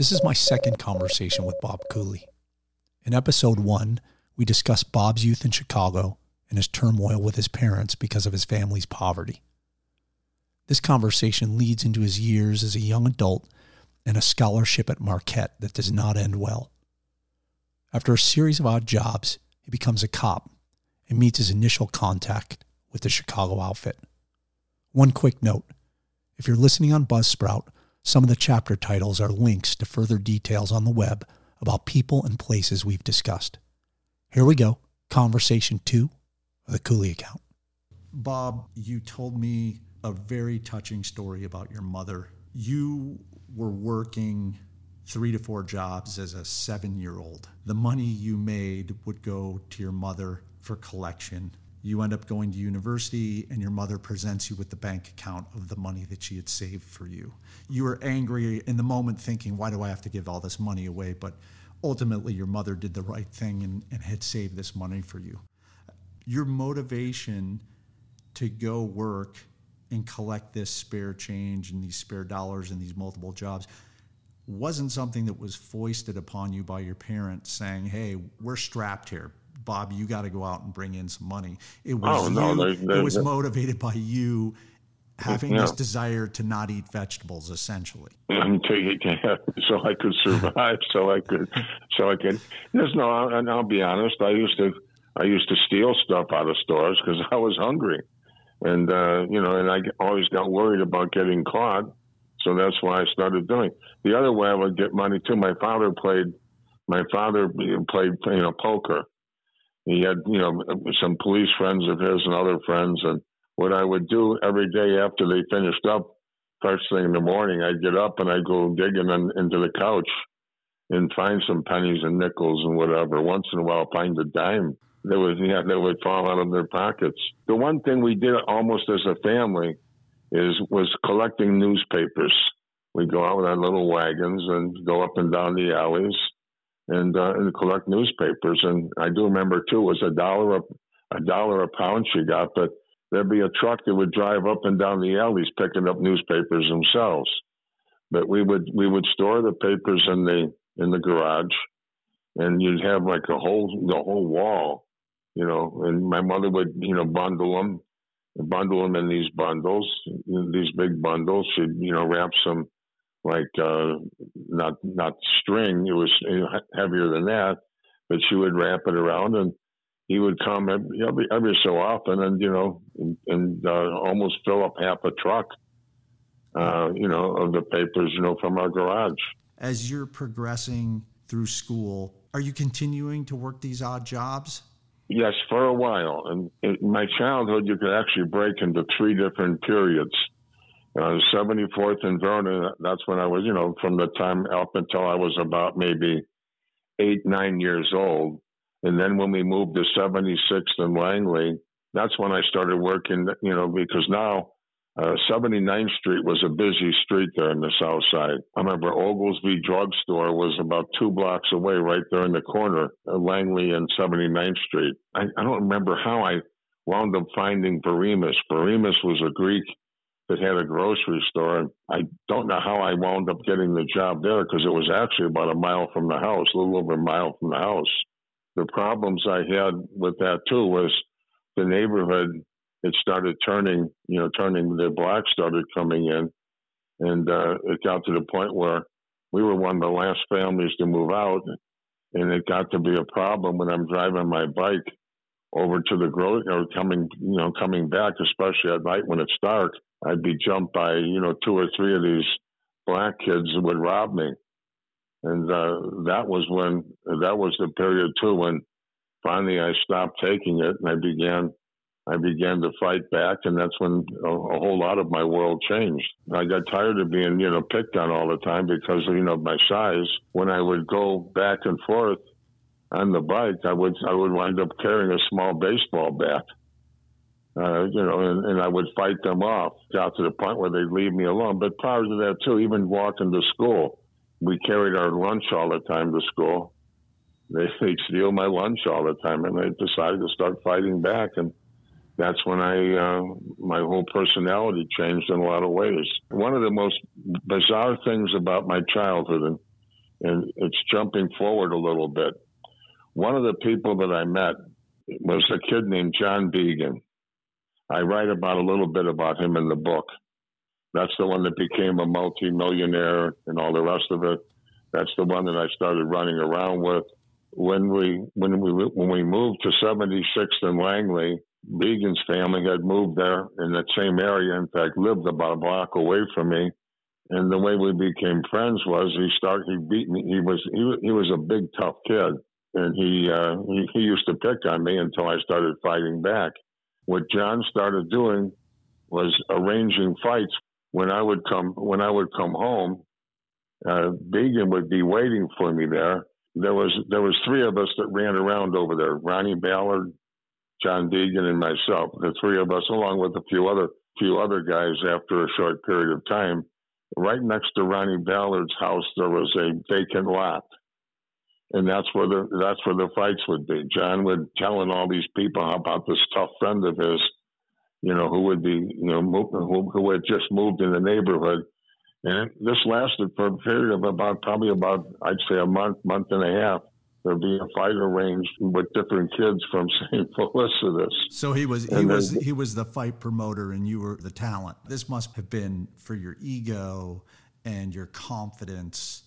This is my second conversation with Bob Cooley. In episode one, we discussed Bob's youth in Chicago and his turmoil with his parents because of his family's poverty. This conversation leads into his years as a young adult and a scholarship at Marquette that does not end well. After a series of odd jobs, he becomes a cop and meets his initial contact with the Chicago outfit. One quick note if you're listening on Buzzsprout, some of the chapter titles are links to further details on the web about people and places we've discussed. Here we go. Conversation two of the Cooley account. Bob, you told me a very touching story about your mother. You were working three to four jobs as a seven year old. The money you made would go to your mother for collection. You end up going to university, and your mother presents you with the bank account of the money that she had saved for you. You were angry in the moment, thinking, Why do I have to give all this money away? But ultimately, your mother did the right thing and, and had saved this money for you. Your motivation to go work and collect this spare change and these spare dollars and these multiple jobs wasn't something that was foisted upon you by your parents saying, hey, we're strapped here. Bob, you got to go out and bring in some money. It was oh, no, you, they, they, it was motivated by you having yeah. this desire to not eat vegetables, essentially. so I could survive. so I could. So I could. There's no. And I'll be honest. I used to. I used to steal stuff out of stores because I was hungry, and uh, you know, and I always got worried about getting caught. So that's why I started doing. The other way I would get money too. My father played. My father played, you know, poker. He had, you know, some police friends of his and other friends. And what I would do every day after they finished up, first thing in the morning, I'd get up and I'd go digging in, into the couch and find some pennies and nickels and whatever. Once in a while, find a dime. They would, yeah, they would fall out of their pockets. The one thing we did almost as a family is was collecting newspapers. we'd go out with our little wagons and go up and down the alleys and uh, and collect newspapers. And I do remember too, it was a dollar a, a dollar a pound she got, but there'd be a truck that would drive up and down the alleys picking up newspapers themselves. But we would we would store the papers in the in the garage, and you'd have like a whole the whole wall, you know. And my mother would you know bundle them, bundle them in these bundles, these big bundles. She'd you know wrap some like uh, not not string. It was heavier than that, but she would wrap it around, and he would come every every so often, and you know, and, and uh, almost fill up half a truck, uh, you know, of the papers, you know, from our garage. As you're progressing through school, are you continuing to work these odd jobs? Yes, for a while. And in my childhood, you could actually break into three different periods uh, 74th and Vernon, that's when I was, you know, from the time up until I was about maybe eight, nine years old. And then when we moved to 76th and Langley, that's when I started working, you know, because now uh, 79th Street was a busy street there in the South Side. I remember Oglesby Drugstore was about two blocks away, right there in the corner, uh, Langley and 79th Street. I, I don't remember how I wound up finding Barimas. Barimas was a Greek that had a grocery store. And I don't know how I wound up getting the job there because it was actually about a mile from the house, a little over a mile from the house. The problems I had with that too was the neighborhood. It started turning, you know, turning. The blacks started coming in, and uh, it got to the point where we were one of the last families to move out, and it got to be a problem when I'm driving my bike over to the grocery or coming, you know, coming back, especially at night when it's dark I'd be jumped by, you know, two or three of these black kids that would rob me. And uh, that was when, that was the period too when finally I stopped taking it and I began, I began to fight back. And that's when a, a whole lot of my world changed. I got tired of being, you know, picked on all the time because of, you know, my size. When I would go back and forth on the bike, I would, I would wind up carrying a small baseball bat uh, you know, and, and I would fight them off. Got to the point where they'd leave me alone. But prior to that, too, even walking to school, we carried our lunch all the time to school. They, they'd steal my lunch all the time, and they decided to start fighting back. And that's when I, uh, my whole personality changed in a lot of ways. One of the most bizarre things about my childhood, and and it's jumping forward a little bit. One of the people that I met was a kid named John Deegan. I write about a little bit about him in the book. That's the one that became a multimillionaire and all the rest of it. That's the one that I started running around with. When we when we when we moved to 76th and Langley, Deegan's family had moved there in that same area. In fact, lived about a block away from me. And the way we became friends was he started he beat me. He was he, he was a big tough kid, and he, uh, he he used to pick on me until I started fighting back. What John started doing was arranging fights when I would come when I would come home. Uh, Deegan would be waiting for me there. There was there was three of us that ran around over there: Ronnie Ballard, John Deegan, and myself. The three of us, along with a few other few other guys. After a short period of time, right next to Ronnie Ballard's house, there was a vacant lot and that's where the that's where the fights would be. John would telling all these people about this tough friend of his, you know, who would be, you know, who, who had just moved in the neighborhood, and this lasted for a period of about probably about I'd say a month, month and a half. There'd be a fight arranged with different kids from St. Felicitas. So he was he was he was the fight promoter, and you were the talent. This must have been for your ego and your confidence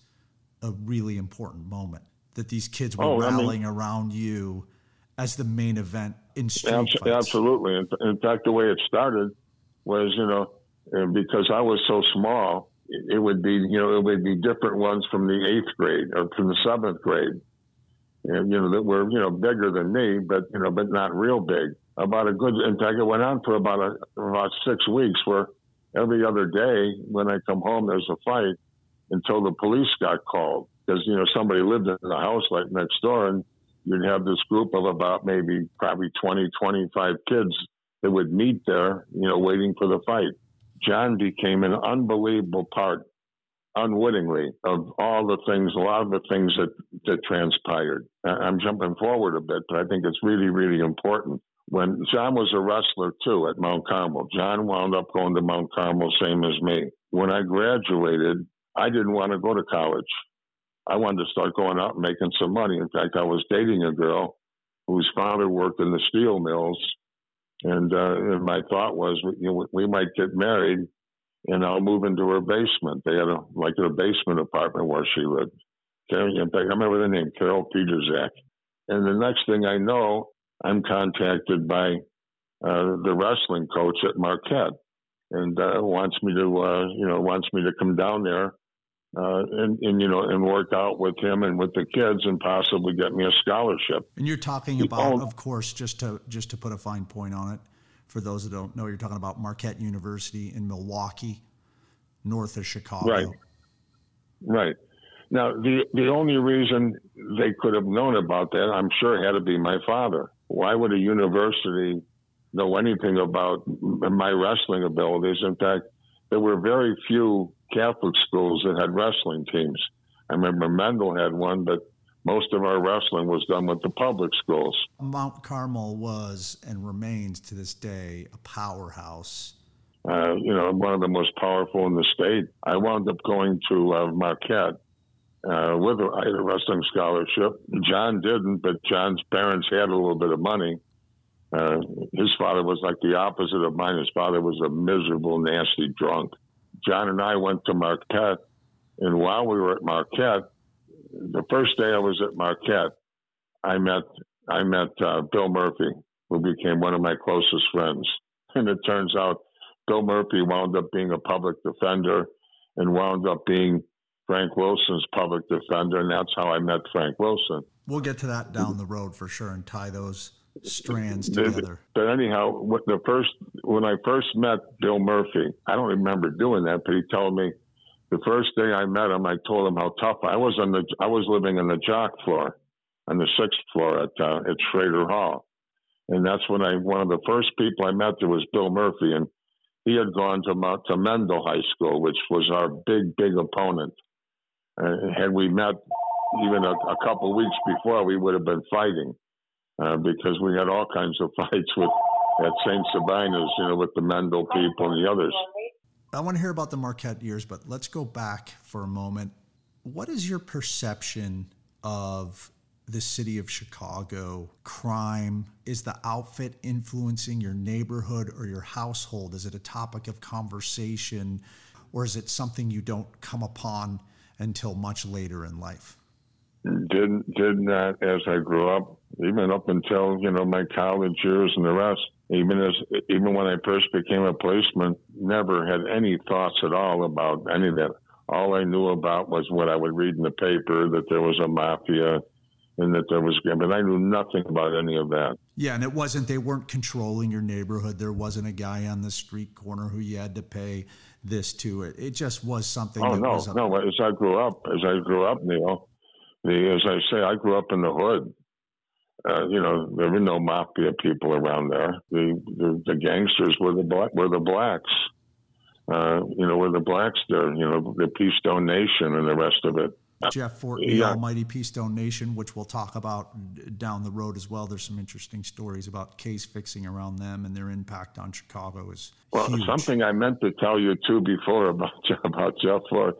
a really important moment that these kids were oh, rallying I mean, around you as the main event in street abs- fights. Absolutely. In, in, fact, the way it started was, you know, because I was so small, it, it would be, you know, it would be different ones from the eighth grade or from the seventh grade. And, you know, that were, you know, bigger than me, but, you know, but not real big. About a good, in fact, it went on for about a, about six weeks where every other day when I come home, there's a fight until the police got called because you know somebody lived in the house like next door, and you'd have this group of about maybe probably 20, 25 kids that would meet there, you know, waiting for the fight. John became an unbelievable part, unwittingly, of all the things, a lot of the things that that transpired. I'm jumping forward a bit, but I think it's really, really important. When John was a wrestler too at Mount Carmel, John wound up going to Mount Carmel, same as me. When I graduated, I didn't want to go to college. I wanted to start going out and making some money. In fact, I was dating a girl whose father worked in the steel mills, and, uh, and my thought was, you know, we might get married, and I'll move into her basement. They had a like a basement apartment where she lived. Carol, in fact, I remember the name Carol Peterzak. And the next thing I know, I'm contacted by uh, the wrestling coach at Marquette, and uh, wants me to, uh, you know, wants me to come down there uh, and, and, you know, and work out with him and with the kids, and possibly get me a scholarship. And you're talking about, of course, just to just to put a fine point on it, for those that don't know, you're talking about Marquette University in Milwaukee, north of Chicago. Right. Right. Now, the the only reason they could have known about that, I'm sure, had to be my father. Why would a university know anything about my wrestling abilities? In fact, there were very few Catholic schools that had wrestling teams. I remember Mendel had one, but most of our wrestling was done with the public schools. Mount Carmel was and remains to this day a powerhouse. Uh, you know, one of the most powerful in the state. I wound up going to uh, Marquette uh, with a, I had a wrestling scholarship. John didn't, but John's parents had a little bit of money. Uh, his father was like the opposite of mine. His father was a miserable, nasty drunk. John and I went to Marquette, and while we were at Marquette, the first day I was at Marquette, I met I met uh, Bill Murphy, who became one of my closest friends. And it turns out Bill Murphy wound up being a public defender and wound up being Frank Wilson's public defender, and that's how I met Frank Wilson. We'll get to that down the road for sure and tie those strands together. But anyhow, the first when I first met Bill Murphy, I don't remember doing that, but he told me the first day I met him, I told him how tough I was on the. I was living on the jock floor, on the sixth floor at uh, at Schroeder Hall, and that's when I one of the first people I met there was Bill Murphy, and he had gone to Mount, to Mendel High School, which was our big big opponent. Uh, had we met even a, a couple weeks before, we would have been fighting uh, because we had all kinds of fights with at St. Sabina's, you know, with the Mendel people and the others. I want to hear about the Marquette years, but let's go back for a moment What is your perception of the city of Chicago crime? Is the outfit influencing your neighborhood or your household? Is it a topic of conversation or is it something you don't come upon until much later in life? Didn't, did not as I grew up, even up until you know my college years and the rest. Even as even when I first became a policeman, never had any thoughts at all about any of that. All I knew about was what I would read in the paper that there was a mafia and that there was but I knew nothing about any of that. Yeah, and it wasn't they weren't controlling your neighborhood. There wasn't a guy on the street corner who you had to pay this to. It it just was something. Oh no, was no. As I grew up, as I grew up, Neal, the, as I say, I grew up in the hood. Uh, you know, there were no mafia people around there. The the, the gangsters were the black were the blacks. Uh, you know, were the blacks there. You know, the Peace Stone Nation and the rest of it. Jeff Fort, the yeah. Almighty Peace Stone Nation, which we'll talk about down the road as well. There's some interesting stories about case fixing around them and their impact on Chicago is well. Huge. Something I meant to tell you too before about about Jeff Fort.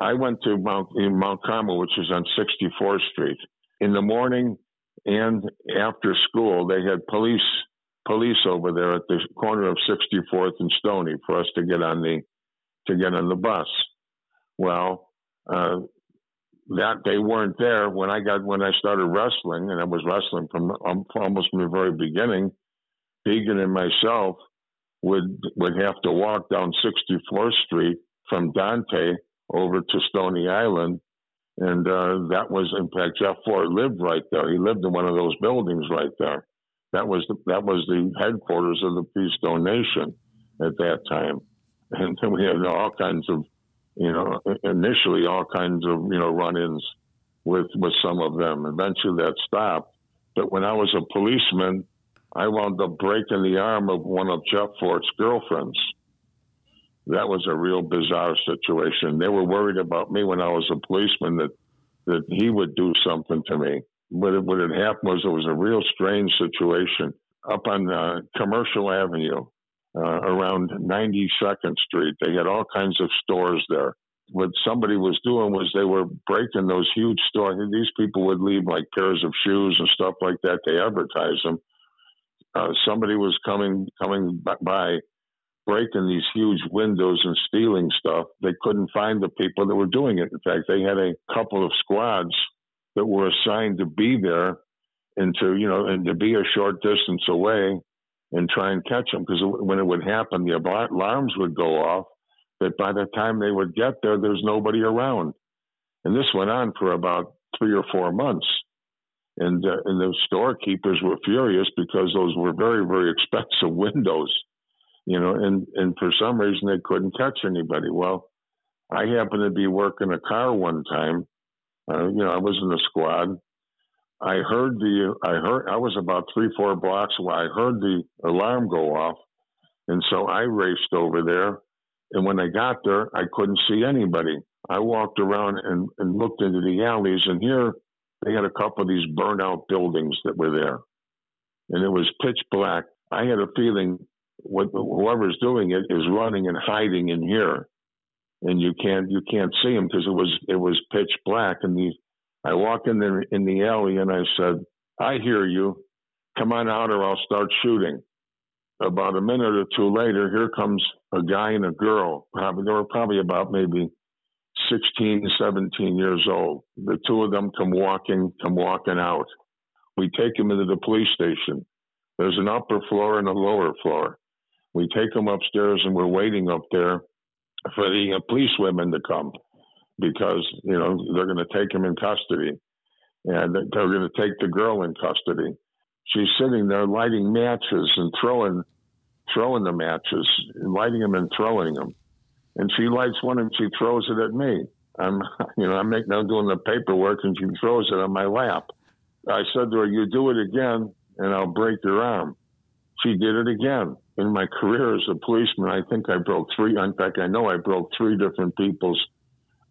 I went to Mount in Mount Carmel, which is on 64th Street, in the morning and after school. They had police police over there at the corner of 64th and Stony for us to get on the to get on the bus. Well, uh, that they weren't there when I got when I started wrestling, and I was wrestling from um, almost from the very beginning. Deegan and myself would would have to walk down 64th Street from Dante over to Stony Island, and uh, that was in fact Jeff Fort lived right there. He lived in one of those buildings right there. That was the, that was the headquarters of the Peace Nation at that time, and then we had all kinds of you know, initially all kinds of, you know, run-ins with, with some of them. Eventually that stopped. But when I was a policeman, I wound up breaking the arm of one of Jeff Fort's girlfriends. That was a real bizarre situation. They were worried about me when I was a policeman that, that he would do something to me. But it, what had happened was it was a real strange situation up on uh, Commercial Avenue uh, around 92nd Street. They had all kinds of stores there. What somebody was doing was they were breaking those huge stores. These people would leave like pairs of shoes and stuff like that. They advertised them. Uh, somebody was coming coming by, breaking these huge windows and stealing stuff. They couldn't find the people that were doing it. In fact, they had a couple of squads that were assigned to be there and to you know and to be a short distance away and try and catch them because when it would happen, the alarms would go off. But by the time they would get there, there's nobody around, and this went on for about three or four months. And uh, and the storekeepers were furious because those were very very expensive windows, you know, and and for some reason they couldn't catch anybody. Well, I happened to be working a car one time. Uh, you know, I was in the squad, I heard the I heard I was about three four blocks away. I heard the alarm go off, and so I raced over there. And when I got there, I couldn't see anybody. I walked around and, and looked into the alleys, and here they had a couple of these burned out buildings that were there, and it was pitch black. I had a feeling what whoever's doing it is running and hiding in here, and you can't you can't see them because it was it was pitch black, and these I walked in the in the alley and I said, "I hear you. Come on out, or I'll start shooting." About a minute or two later, here comes a guy and a girl. Probably they were probably about maybe 16, 17 years old. The two of them come walking, come walking out. We take them into the police station. There's an upper floor and a lower floor. We take them upstairs, and we're waiting up there for the uh, police women to come because you know they're going to take him in custody, and they're going to take the girl in custody. She's sitting there lighting matches and throwing throwing the matches, lighting them and throwing them, and she lights one and she throws it at me. I'm you know I'm making I'm doing the paperwork and she throws it on my lap. I said to her, "You do it again, and I'll break your arm." She did it again. In my career as a policeman, I think I broke three. In fact, I know I broke three different people's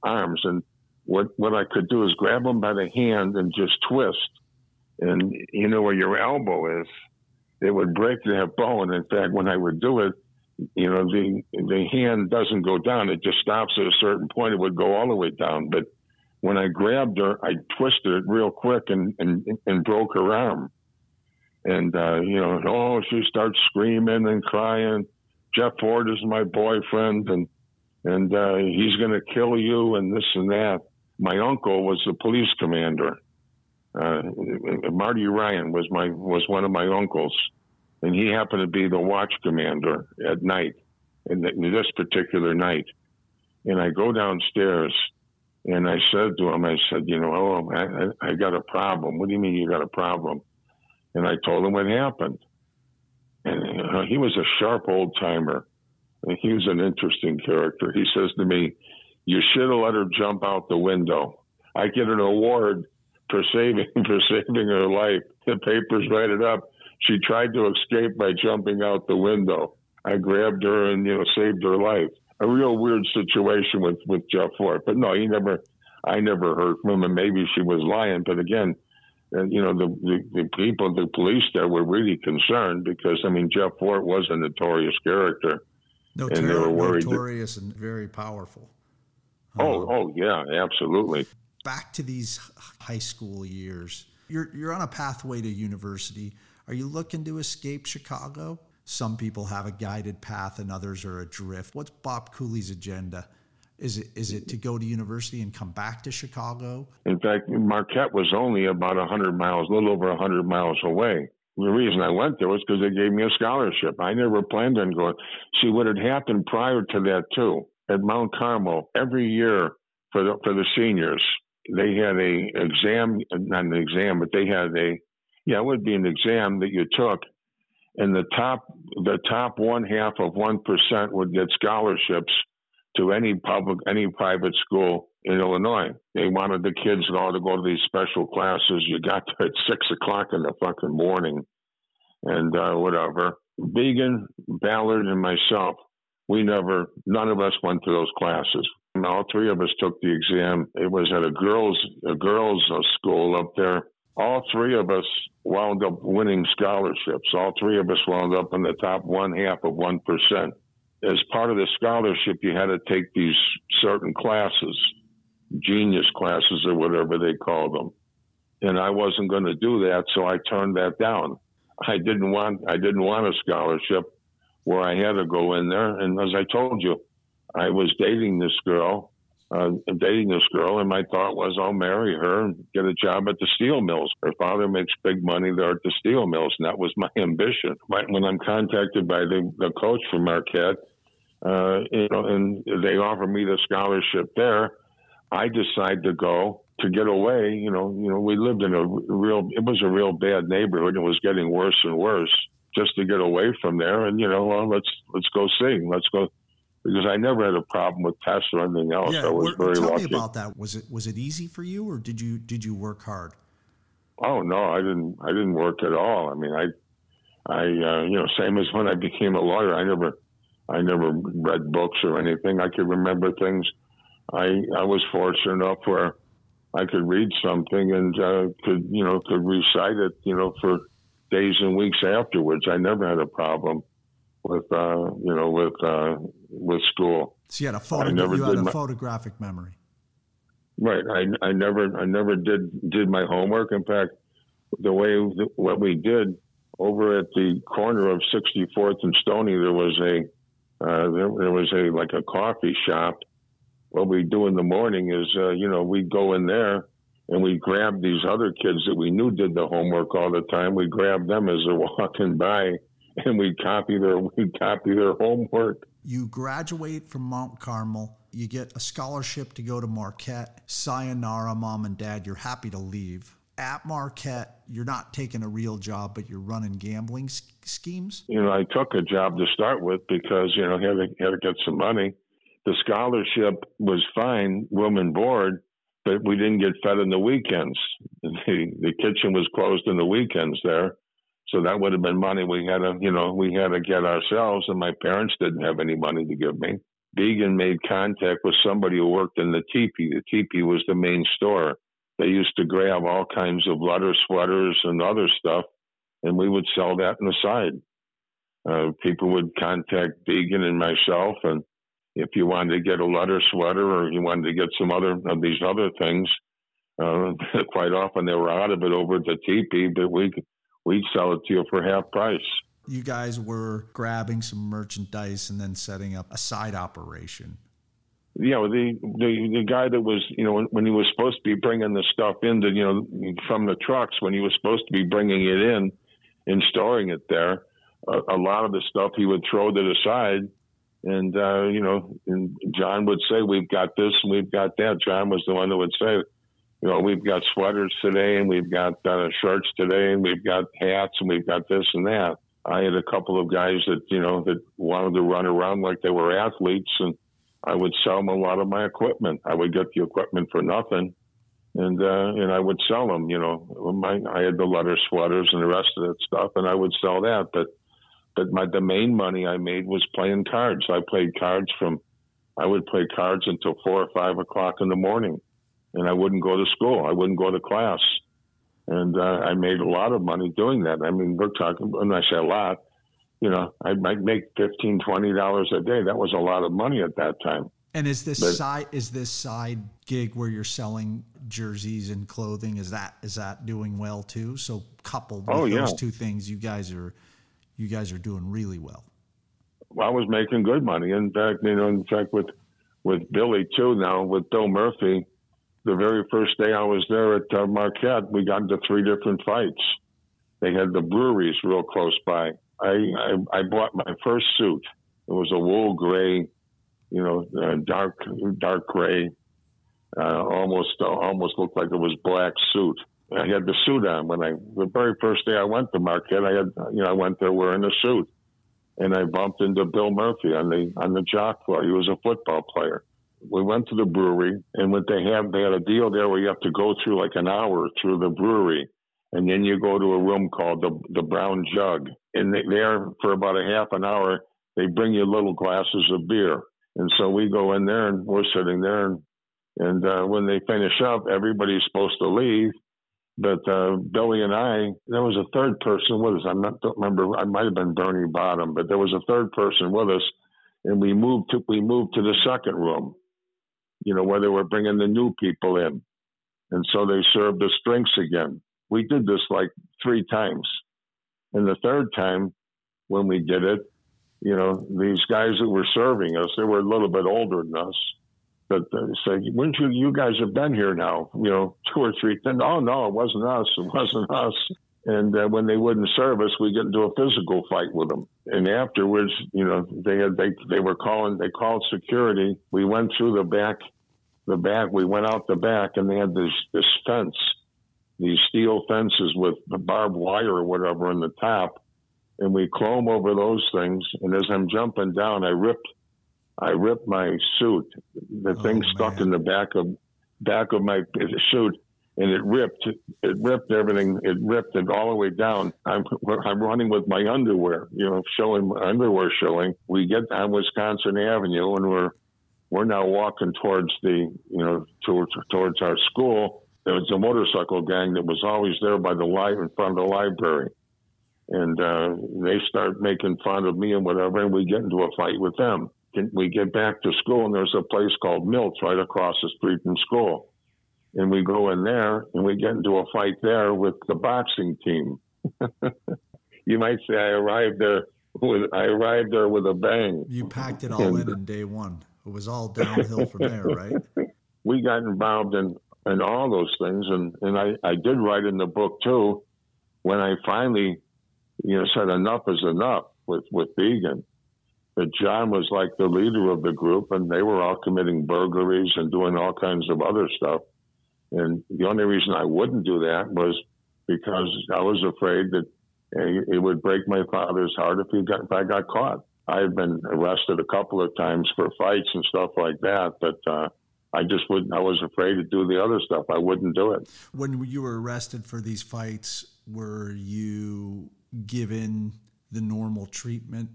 arms. And what, what I could do is grab them by the hand and just twist. And you know where your elbow is, it would break that bone. In fact, when I would do it, you know, the the hand doesn't go down; it just stops at a certain point. It would go all the way down, but when I grabbed her, I twisted it real quick and, and, and broke her arm. And, uh, you know, oh, she starts screaming and crying. Jeff Fort is my boyfriend and, and, uh, he's going to kill you and this and that. My uncle was the police commander. Uh, Marty Ryan was my, was one of my uncles and he happened to be the watch commander at night in, this particular night. And I go downstairs and I said to him, I said, you know, oh, I, I got a problem. What do you mean you got a problem? And I told him what happened. And he was a sharp old timer. He was an interesting character. He says to me, "You should have let her jump out the window. I get an award for saving for saving her life. The papers write it up. She tried to escape by jumping out the window. I grabbed her and you know saved her life. A real weird situation with with Jeff Fort. But no, he never. I never heard from him, and maybe she was lying. But again, uh, you know, the, the, the people, the police there were really concerned because, I mean, Jeff Fort was a notorious character. Notori- and they were worried notorious that, and very powerful. Oh, um, oh, yeah, absolutely. Back to these high school years. You're, you're on a pathway to university. Are you looking to escape Chicago? Some people have a guided path and others are adrift. What's Bob Cooley's agenda? Is it is it to go to university and come back to Chicago? In fact, Marquette was only about hundred miles, a little over hundred miles away. The reason I went there was because they gave me a scholarship. I never planned on going. See what had happened prior to that too. At Mount Carmel, every year for the for the seniors, they had a exam, not an exam, but they had a yeah, it would be an exam that you took, and the top the top one half of one percent would get scholarships to any public, any private school in Illinois. They wanted the kids all to go to these special classes. You got there at six o'clock in the fucking morning and uh, whatever. Deegan, Ballard, and myself, we never, none of us went to those classes. And all three of us took the exam. It was at a girls' a girls' uh, school up there. All three of us wound up winning scholarships. All three of us wound up in the top one half of one percent as part of the scholarship, you had to take these certain classes, genius classes or whatever they call them. And I wasn't going to do that, so I turned that down. I didn't want I didn't want a scholarship where I had to go in there. And as I told you, I was dating this girl, uh, dating this girl, and my thought was I'll marry her and get a job at the steel mills. Her father makes big money there at the steel mills, and that was my ambition. When I'm contacted by the, the coach from Marquette, uh, you know, and they offer me the scholarship there. I decide to go to get away. You know, you know, we lived in a real, it was a real bad neighborhood. It was getting worse and worse. Just to get away from there, and you know, well, let's let's go sing. Let's go because I never had a problem with tests or anything else. Yeah, I was very tell lucky. me about that. Was it was it easy for you, or did you did you work hard? Oh no, I didn't. I didn't work at all. I mean, I, I, uh, you know, same as when I became a lawyer. I never, I never read books or anything. I could remember things. I I was fortunate enough where I could read something and uh, could you know could recite it you know for days and weeks afterwards. I never had a problem with uh, you know with uh, with school. So you had a photo. You had a my, photographic memory. Right. I I never I never did did my homework. In fact, the way what we did over at the corner of 64th and Stony, there was a uh, there, there, was a like a coffee shop. What we do in the morning is, uh, you know, we go in there and we grab these other kids that we knew did the homework all the time. We grab them as they're walking by, and we copy their we copy their homework. You graduate from Mount Carmel. You get a scholarship to go to Marquette. Sayonara, mom and dad. You're happy to leave at Marquette, you're not taking a real job, but you're running gambling s- schemes? You know, I took a job to start with because, you know, had to, had to get some money. The scholarship was fine, room and board, but we didn't get fed on the weekends. The, the kitchen was closed on the weekends there. So that would have been money we had to, you know, we had to get ourselves, and my parents didn't have any money to give me. Deegan made contact with somebody who worked in the teepee. The teepee was the main store they used to grab all kinds of leather sweaters and other stuff, and we would sell that on the side. Uh, people would contact Deegan and myself, and if you wanted to get a leather sweater or you wanted to get some other of these other things, uh, quite often they were out of it over at the teepee, but we we'd sell it to you for half price. You guys were grabbing some merchandise and then setting up a side operation. You know, the the the guy that was, you know, when, when he was supposed to be bringing the stuff into, you know, from the trucks, when he was supposed to be bringing it in and storing it there, a, lot of the stuff he would throw to the side and uh, you know, and John would say, "We've got this and we've got that." John was the one that would say, "You know, we've got sweaters today and we've got uh, shirts today and we've got hats and we've got this and that." I had a couple of guys that you know that wanted to run around like they were athletes, and I would sell them a lot of my equipment. I would get the equipment for nothing, and uh, and I would sell them. You know, my I had the leather sweaters and the rest of that stuff, and I would sell that, but but my the main money I made was playing cards. I played cards from I would play cards until four or five o'clock in the morning, and I wouldn't go to school. I wouldn't go to class, and uh, I made a lot of money doing that. I mean, we're talking when I say a lot, you know, I might make fifteen, twenty dollars a day. That was a lot of money at that time. And is this but, side is this side gig where you're selling jerseys and clothing? Is that is that doing well too? So coupled with oh, yeah. those two things, you guys are you guys are doing really well. well. I was making good money. In fact, you know, in fact, with with Billy too. Now with Bill Murphy, the very first day I was there at uh, Marquette, we got into three different fights. They had the breweries real close by. I I, I bought my first suit. It was a wool gray, you know, uh, dark dark gray, uh, almost uh, almost looked like it was black suit. I had the suit on when I the very first day I went to Marquette. I had you know I went there wearing a suit, and I bumped into Bill Murphy on the on the jock floor. He was a football player. We went to the brewery, and what they have they had a deal there where you have to go through like an hour through the brewery, and then you go to a room called the the Brown Jug, and there for about a half an hour they bring you little glasses of beer, and so we go in there and we're sitting there and. And uh, when they finish up, everybody's supposed to leave but uh, Billy and I, there was a third person with us. I don't remember. I might have been Bernie Bottom, but there was a third person with us, and we moved to we moved to the second room. You know where they were bringing the new people in, and so they served us drinks again. We did this like three times, and the third time when we did it, you know, these guys that were serving us, they were a little bit older than us but they said, "Wouldn't you you guys have been here now? You know, two or three. Then, oh no, it wasn't us. It wasn't us. And uh, when they wouldn't serve us, we get into a physical fight with them. And afterwards, you know, they had they they were calling. They called security. We went through the back, the back. We went out the back, and they had this this fence, these steel fences with the barbed wire or whatever in the top. And we clomb over those things. And as I'm jumping down, I ripped I ripped my suit. The oh, thing stuck man. in the back of back of my suit, and it ripped. It ripped everything. It ripped it all the way down. I'm I'm running with my underwear, you know, showing my underwear showing. We get on Wisconsin Avenue, and we're we're now walking towards the you know towards towards our school. There was a motorcycle gang that was always there by the light in front of the library. And uh, they start making fun of me and whatever, and we get into a fight with them we get back to school and there's a place called Milts right across the street from school. And we go in there and we get into a fight there with the boxing team. you might say I arrived there with I arrived there with a bang. You packed it all and, in in day one. It was all downhill from there, right? we got involved in in all those things and, and I, I did write in the book too when I finally, you know, said enough is enough with, with Deegan that John was like the leader of the group, and they were all committing burglaries and doing all kinds of other stuff. And the only reason I wouldn't do that was because I was afraid that it would break my father's heart if he got if I got caught. I've been arrested a couple of times for fights and stuff like that, but uh, I just wouldn't. I was afraid to do the other stuff. I wouldn't do it. When you were arrested for these fights, were you given the normal treatment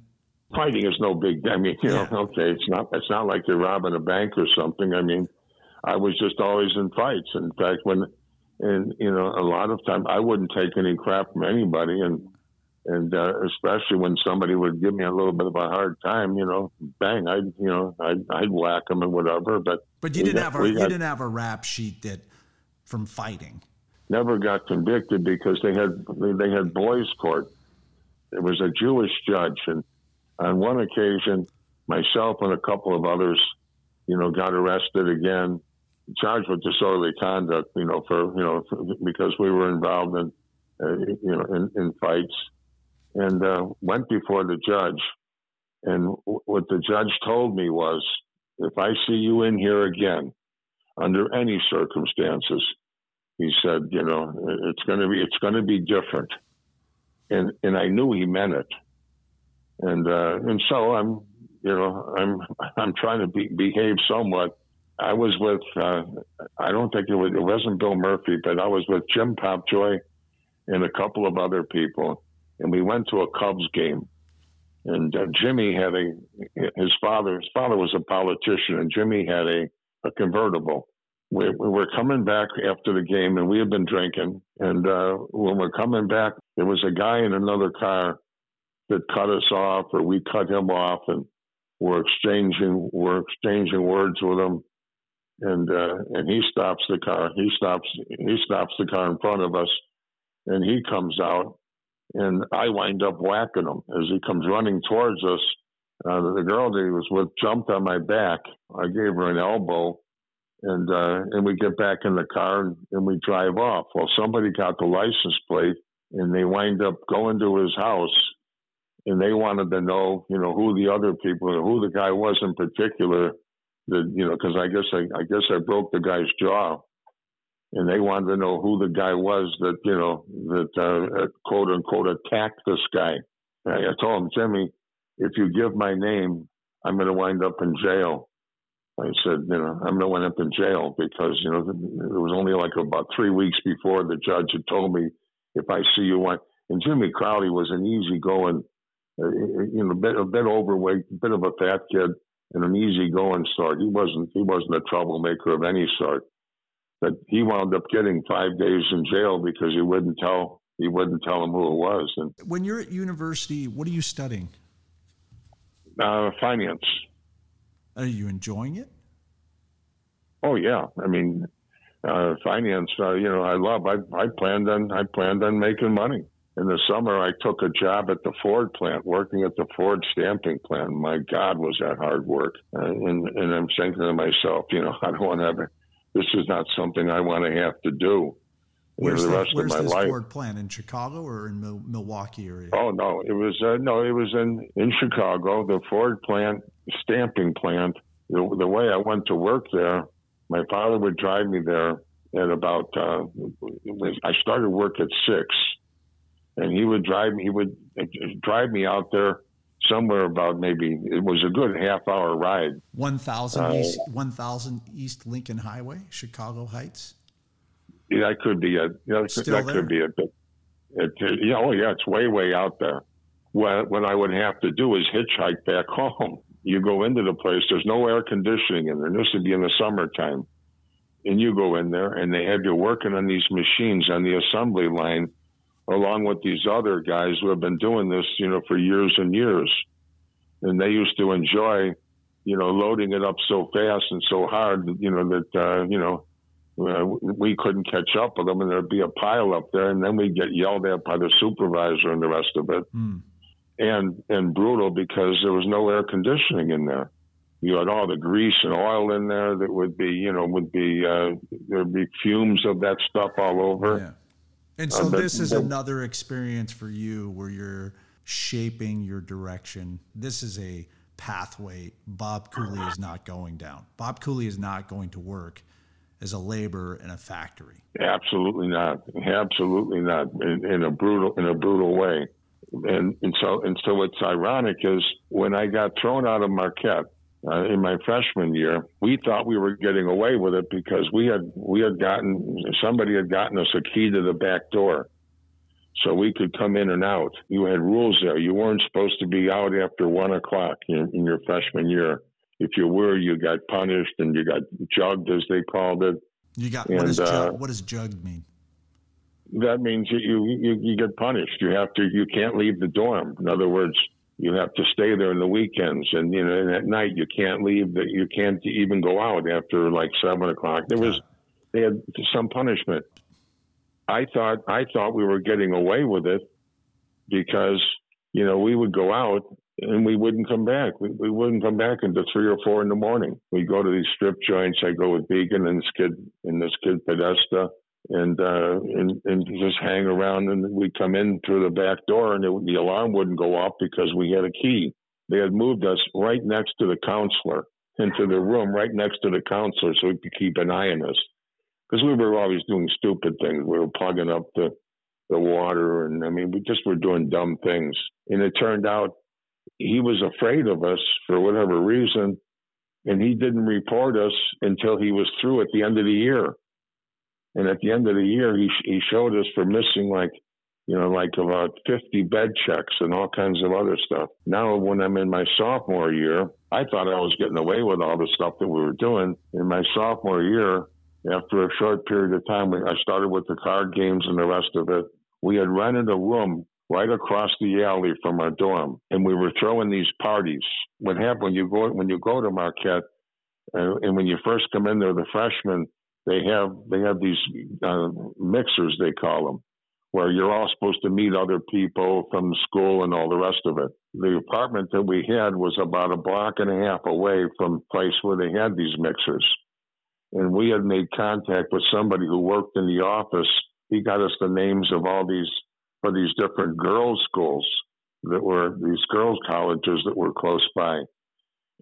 fighting is no big. I mean, you yeah. know, okay, it's not it's not like you're robbing a bank or something. I mean, I was just always in fights. In fact, when and you know, a lot of time I wouldn't take any crap from anybody, and and uh, especially when somebody would give me a little bit of a hard time, you know, bang, I'd you know I'd, I'd whack them and whatever. But but you didn't got, have a you got, didn't have a rap sheet that from fighting. Never got convicted because they had they had boys' court. There was a Jewish judge, and on one occasion, myself and a couple of others, you know, got arrested again, charged with disorderly conduct, you know, for you know for, because we were involved in uh, you know in, in fights and uh, went before the judge. And w- what the judge told me was, if I see you in here again, under any circumstances, he said, you know, it's going to be it's going to be different. And and I knew he meant it. And uh, and so I'm, you know, I'm I'm trying to be, behave somewhat. I was with, uh, I don't think it was, it wasn't Bill Murphy, but I was with Jim Popjoy and a couple of other people and we went to a Cubs game. And uh, Jimmy had a his father. His father was a politician, and Jimmy had a, a convertible. We, we were coming back after the game, and we had been drinking. And uh, when we're coming back, there was a guy in another car that cut us off, or we cut him off, and we're exchanging we're exchanging words with him. And uh, and he stops the car. He stops he stops the car in front of us, and he comes out and I wind up whacking him as he comes running towards us. Uh, the girl that he was with jumped on my back. I gave her an elbow, and uh, and we get back in the car and, and we drive off. Well, somebody got the license plate, and they wind up going to his house, and they wanted to know, you know, who the other people, who the guy was in particular. That you know, because I guess I, I guess I broke the guy's jaw and they wanted to know who the guy was that you know that uh, uh quote unquote attacked this guy. I told him, Jimmy, if you give my name, I'm going to wind up in jail. I said, you know, I'm going to wind up in jail because you know it was only like about three weeks before the judge had told me if I see you one. And Jimmy Crowley was an easygoing, uh, you know, a bit, a bit overweight, a bit of a fat kid, and an easygoing sort. He wasn't he wasn't a troublemaker of any sort but he wound up getting five days in jail because he wouldn't tell he wouldn't tell him who it was. And when you're at university, what are you studying? Uh, finance. Are you enjoying it? Oh yeah, I mean, uh, finance. Uh, you know, I love. I I planned on I planned on making money. In the summer, I took a job at the Ford plant, working at the Ford stamping plant. My God, was that hard work! Uh, and and I'm thinking to myself, you know, I don't want to have this is not something I want to have to do. Where's the, the rest where's of my this life. Ford plant in Chicago or in Mil- Milwaukee area? Oh no, it was uh, no, it was in in Chicago. The Ford plant, stamping plant. The, the way I went to work there, my father would drive me there at about. Uh, I started work at six, and he would drive me. He would uh, drive me out there somewhere about maybe it was a good half hour ride. One thousand uh, East, one thousand East Lincoln Highway, Chicago Heights. Yeah, that could be a. You know, that there? could be a bit. It, it, oh yeah, it's way way out there. What what I would have to do is hitchhike back home. You go into the place. There's no air conditioning in there. This would be in the summertime, and you go in there, and they have you working on these machines on the assembly line along with these other guys who have been doing this, you know, for years and years. And they used to enjoy, you know, loading it up so fast and so hard, you know, that, uh, you know, uh, we couldn't catch up with them and there'd be a pile up there and then we'd get yelled at by the supervisor and the rest of it. Mm. And, and brutal because there was no air conditioning in there. You had all the grease and oil in there that would be, you know, would be, uh, there'd be fumes of that stuff all over. And so uh, this is another experience for you where you're shaping your direction. This is a pathway Bob Cooley is not going down. Bob Cooley is not going to work as a laborer in a factory. Absolutely not. Absolutely not. In, in a brutal in a brutal way. And and so and so what's ironic is when I got thrown out of Marquette, uh, in my freshman year, we thought we were getting away with it because we had we had gotten somebody had gotten us a key to the back door, so we could come in and out. You had rules there. You weren't supposed to be out after one o'clock in, in your freshman year. If you were, you got punished and you got jugged, as they called it. You got and, what, does uh, jug, what does jugged mean? that means you, you you get punished. You have to you can't leave the dorm. In other words, you have to stay there in the weekends, and you know, and at night you can't leave. That you can't even go out after like seven o'clock. There was they had some punishment. I thought I thought we were getting away with it because you know we would go out and we wouldn't come back. We, we wouldn't come back until three or four in the morning. We'd go to these strip joints. I go with Deegan and this kid and this kid Podesta and uh, and and just hang around. And we'd come in through the back door, and it, the alarm wouldn't go off because we had a key. They had moved us right next to the counselor into the room right next to the counselor, so he could keep an eye on us. Because we were always doing stupid things. We were plugging up the the water, and I mean, we just were doing dumb things. And it turned out he was afraid of us for whatever reason, and he didn't report us until he was through at the end of the year. And at the end of the year, he he showed us for missing like, you know, like about 50 bed checks and all kinds of other stuff. Now, when I'm in my sophomore year, I thought I was getting away with all the stuff that we were doing. In my sophomore year, after a short period of time, I started with the card games and the rest of it. We had rented a room right across the alley from our dorm, and we were throwing these parties. What happened when you go when you go to Marquette, uh, and when you first come in there, the freshmen they have they have these uh, mixers they call them, where you're all supposed to meet other people from school and all the rest of it. The apartment that we had was about a block and a half away from the place where they had these mixers, and we had made contact with somebody who worked in the office. He got us the names of all these for these different girls' schools that were these girls' colleges that were close by.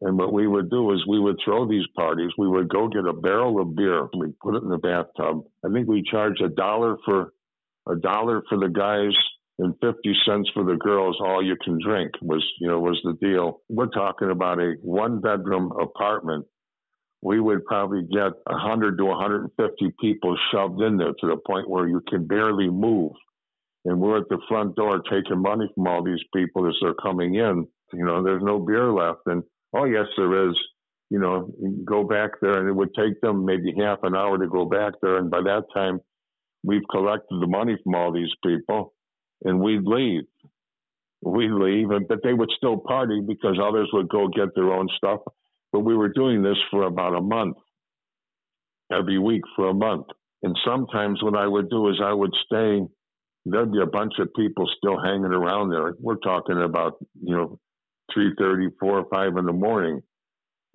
And what we would do is we would throw these parties. We would go get a barrel of beer. We'd put it in the bathtub. I think we charged a dollar for a dollar for the guys and 50 cents for the girls. All you can drink was, you know, was the deal. We're talking about a one bedroom apartment. We would probably get 100 to 150 people shoved in there to the point where you can barely move. And we're at the front door taking money from all these people as they're coming in. You know, there's no beer left. And Oh, yes, there is. You know, go back there, and it would take them maybe half an hour to go back there. And by that time, we've collected the money from all these people, and we'd leave. We'd leave, and, but they would still party because others would go get their own stuff. But we were doing this for about a month, every week for a month. And sometimes what I would do is I would stay. There'd be a bunch of people still hanging around there. We're talking about, you know, three thirty, four five in the morning.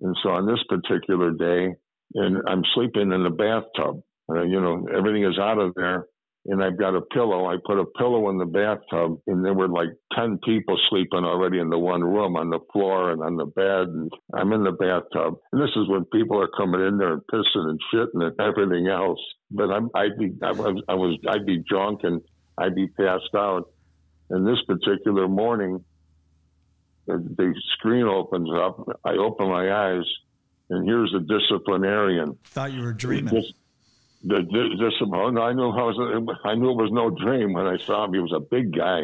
And so on this particular day, and I'm sleeping in the bathtub. Uh, you know, everything is out of there, and I've got a pillow. I put a pillow in the bathtub, and there were like ten people sleeping already in the one room on the floor and on the bed. And I'm in the bathtub, and this is when people are coming in there and pissing and shitting and everything else. But I'm, I'd be, I I was, I'd be drunk and I'd be passed out. And this particular morning, the screen opens up. I open my eyes, and here's a disciplinarian. Thought you were dreaming. This, the, discipline. Oh, I knew I was. I knew it was no dream when I saw him. He was a big guy.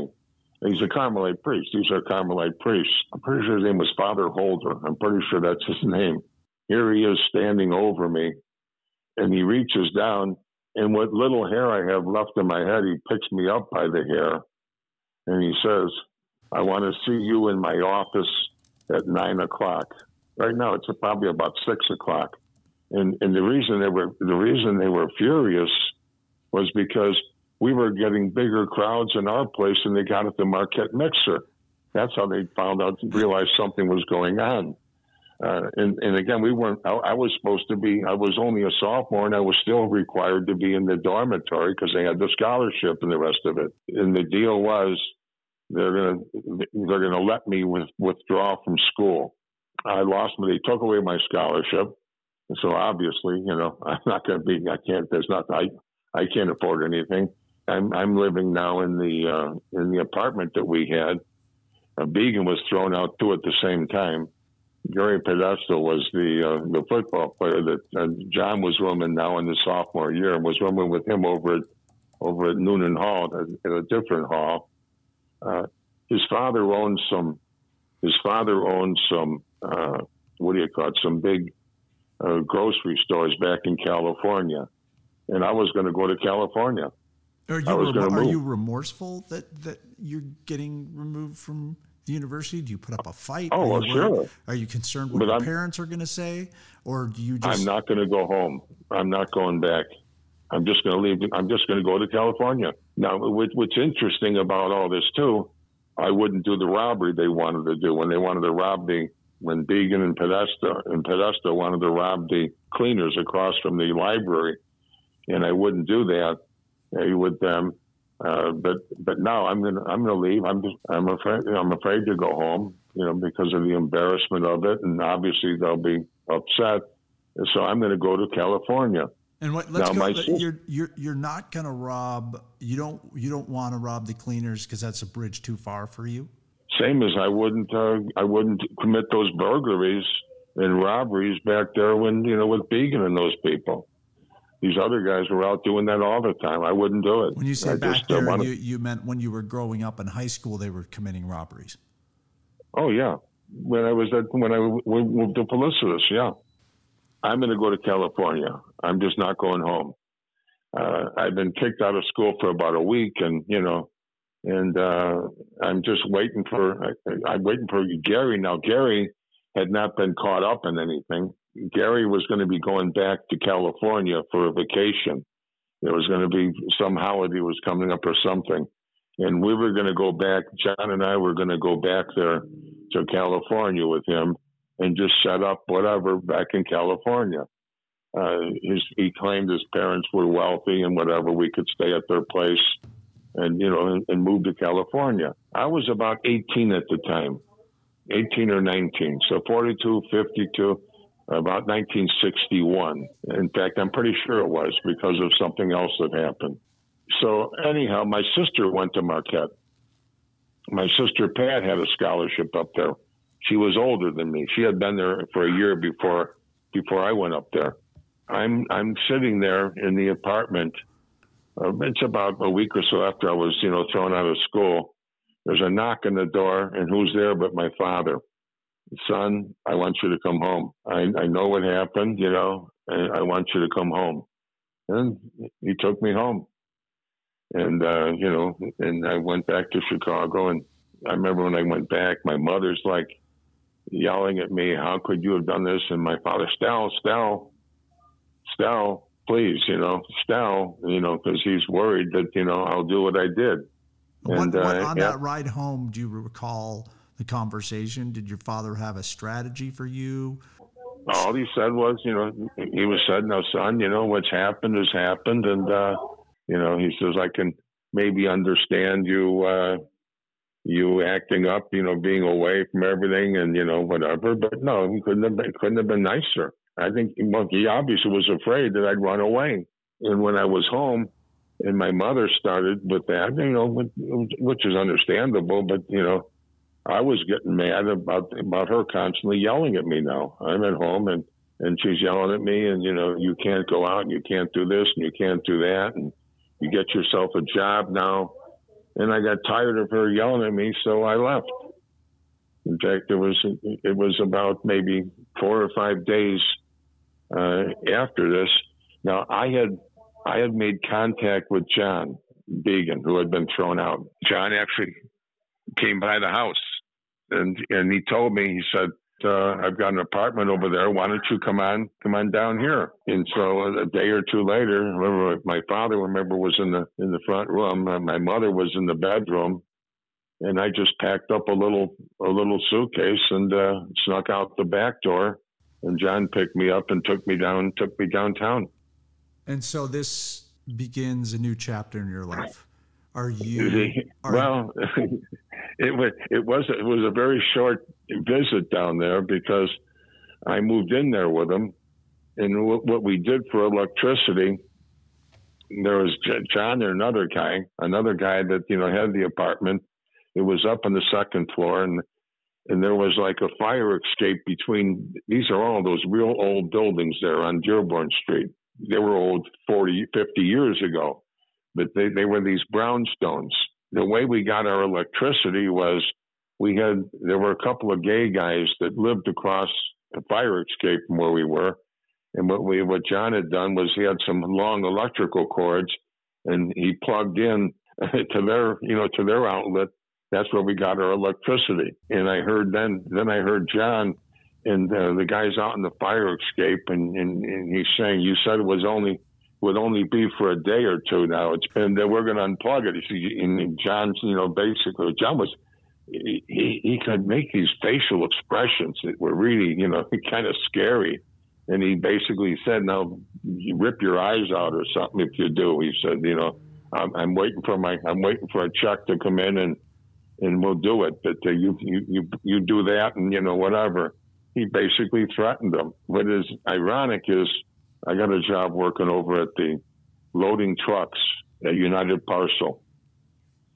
He's a Carmelite priest. He's a Carmelite priest. I'm pretty sure his name was Father Holder. I'm pretty sure that's his name. Here he is standing over me, and he reaches down, and what little hair I have left in my head, he picks me up by the hair, and he says, I want to see you in my office at nine o'clock. Right now, it's probably about six o'clock. And, and the reason they were the reason they were furious was because we were getting bigger crowds in our place than they got at the Marquette Mixer. That's how they found out, realized something was going on. Uh, and, and again, we weren't, I, I, was supposed to be, I was only a sophomore and I was still required to be in the dormitory because they had the scholarship and the rest of it. And the deal was they're gonna they're gonna let me with, withdraw from school. I lost me. They took away my scholarship, and so obviously, you know, I'm not going to be. I can't. There's not. I I can't afford anything. I'm I'm living now in the uh, in the apartment that we had. A Deegan was thrown out too at the same time. Gary Podesta was the uh, the football player that uh, John was rooming now in the sophomore year and was rooming with him over at over at Noonan Hall at a different hall. Uh, his father owned some. His father owned some. Uh, what do you call it? Some big uh, grocery stores back in California, and I was going to go to California. Are you, rem- are you remorseful that, that you're getting removed from the university? Do you put up a fight? Oh, well, sure. Are you concerned what but your I'm, parents are going to say, or do you just? I'm not going to go home. I'm not going back. I'm just going to leave. I'm just going to go to California. Now, what's interesting about all this too, I wouldn't do the robbery they wanted to do when they wanted to rob the when Deegan and Podesta and Podesta wanted to rob the cleaners across from the library, and I wouldn't do that uh, with them. Uh, but but now I'm gonna I'm gonna leave. I'm just I'm afraid I'm afraid to go home. You know because of the embarrassment of it, and obviously they'll be upset. So I'm going to go to California. And what? Let's now, go. You're you're you're not going to rob. You don't you don't want to rob the cleaners because that's a bridge too far for you. Same as I wouldn't uh, I wouldn't commit those burglaries and robberies back there when you know with Deegan and those people. These other guys were out doing that all the time. I wouldn't do it. When you say I back just, there, uh, you, you meant when you were growing up in high school, they were committing robberies. Oh yeah, when I was at when I moved to Felicitas, yeah. I'm going to go to California. I'm just not going home. Uh, I've been kicked out of school for about a week, and you know, and uh, I'm just waiting for. I, I'm waiting for Gary now. Gary had not been caught up in anything. Gary was going to be going back to California for a vacation. There was going to be some holiday was coming up or something, and we were going to go back. John and I were going to go back there to California with him and just set up whatever back in California. Uh, his, he claimed his parents were wealthy and whatever. We could stay at their place and, you know, and, and move to California. I was about 18 at the time, 18 or 19. So 42, 52, about 1961. In fact, I'm pretty sure it was because of something else that happened. So anyhow, my sister went to Marquette. My sister Pat had a scholarship up there she was older than me. She had been there for a year before before I went up there. I'm I'm sitting there in the apartment. Uh, it's about a week or so after I was, you know, thrown out of school. There's a knock on the door, and who's there but my father? Son, I want you to come home. I, I know what happened, you know, and I want you to come home. And he took me home. And, uh, you know, and I went back to Chicago. And I remember when I went back, my mother's like, yelling at me, "How could you have done this?" And my father, Stel, Stel, Stel, please, you know, Stel, you know, because he's worried that you know I'll do what I did. And what, what, uh, on yeah. that ride home, do you recall the conversation? Did your father have a strategy for you? All he said was, you know, he was said, "No, son, you know what's happened has happened," and uh, you know, he says, "I can maybe understand you." Uh, you acting up, you know, being away from everything and, you know, whatever. But no, he couldn't have been, couldn't have been nicer. I think well, he obviously was afraid that I'd run away. And when I was home and my mother started with that, you know, which is understandable, but, you know, I was getting mad about, about her constantly yelling at me now. I'm at home and, and she's yelling at me and, you know, you can't go out and you can't do this and you can't do that. And you get yourself a job now and I got tired of her yelling at me, so I left. In fact, it was it was about maybe four or five days uh, after this. Now I had I had made contact with John Deegan, who had been thrown out. John actually came by the house, and and he told me he said uh, I've got an apartment over there. Why don't you come on, come on down here? And so a day or two later, remember my father, remember, was in the in the front room. and my mother was in the bedroom, and I just packed up a little a little suitcase and uh, snuck out the back door. And John picked me up and took me down, took me downtown. And so this begins a new chapter in your life. Are you? Are well, it was it was it was a very short visit down there because I moved in there with him, and what we did for electricity, there was John and another guy, another guy that you know had the apartment. It was up on the second floor, and and there was like a fire escape between. These are all those real old buildings there on Dearborn Street. They were old 40, 50 years ago but they, they were these brownstones. The way we got our electricity was we had, there were a couple of gay guys that lived across the fire escape from where we were. And what we, what John had done was he had some long electrical cords and he plugged in to their, you know, to their outlet. That's where we got our electricity. And I heard then, then I heard John and uh, the guys out in the fire escape, and, and, and he's saying, "You said it was only would only be for a day or two. Now it's been that we're going to unplug it." And John's, you know, basically John was he, he could make these facial expressions that were really, you know, kind of scary. And he basically said, "Now, you rip your eyes out or something if you do." He said, "You know, I'm, I'm waiting for my, I'm waiting for a check to come in, and and we'll do it. But uh, you, you, you, you do that, and you know, whatever." He basically threatened them. What is ironic is, I got a job working over at the loading trucks at United Parcel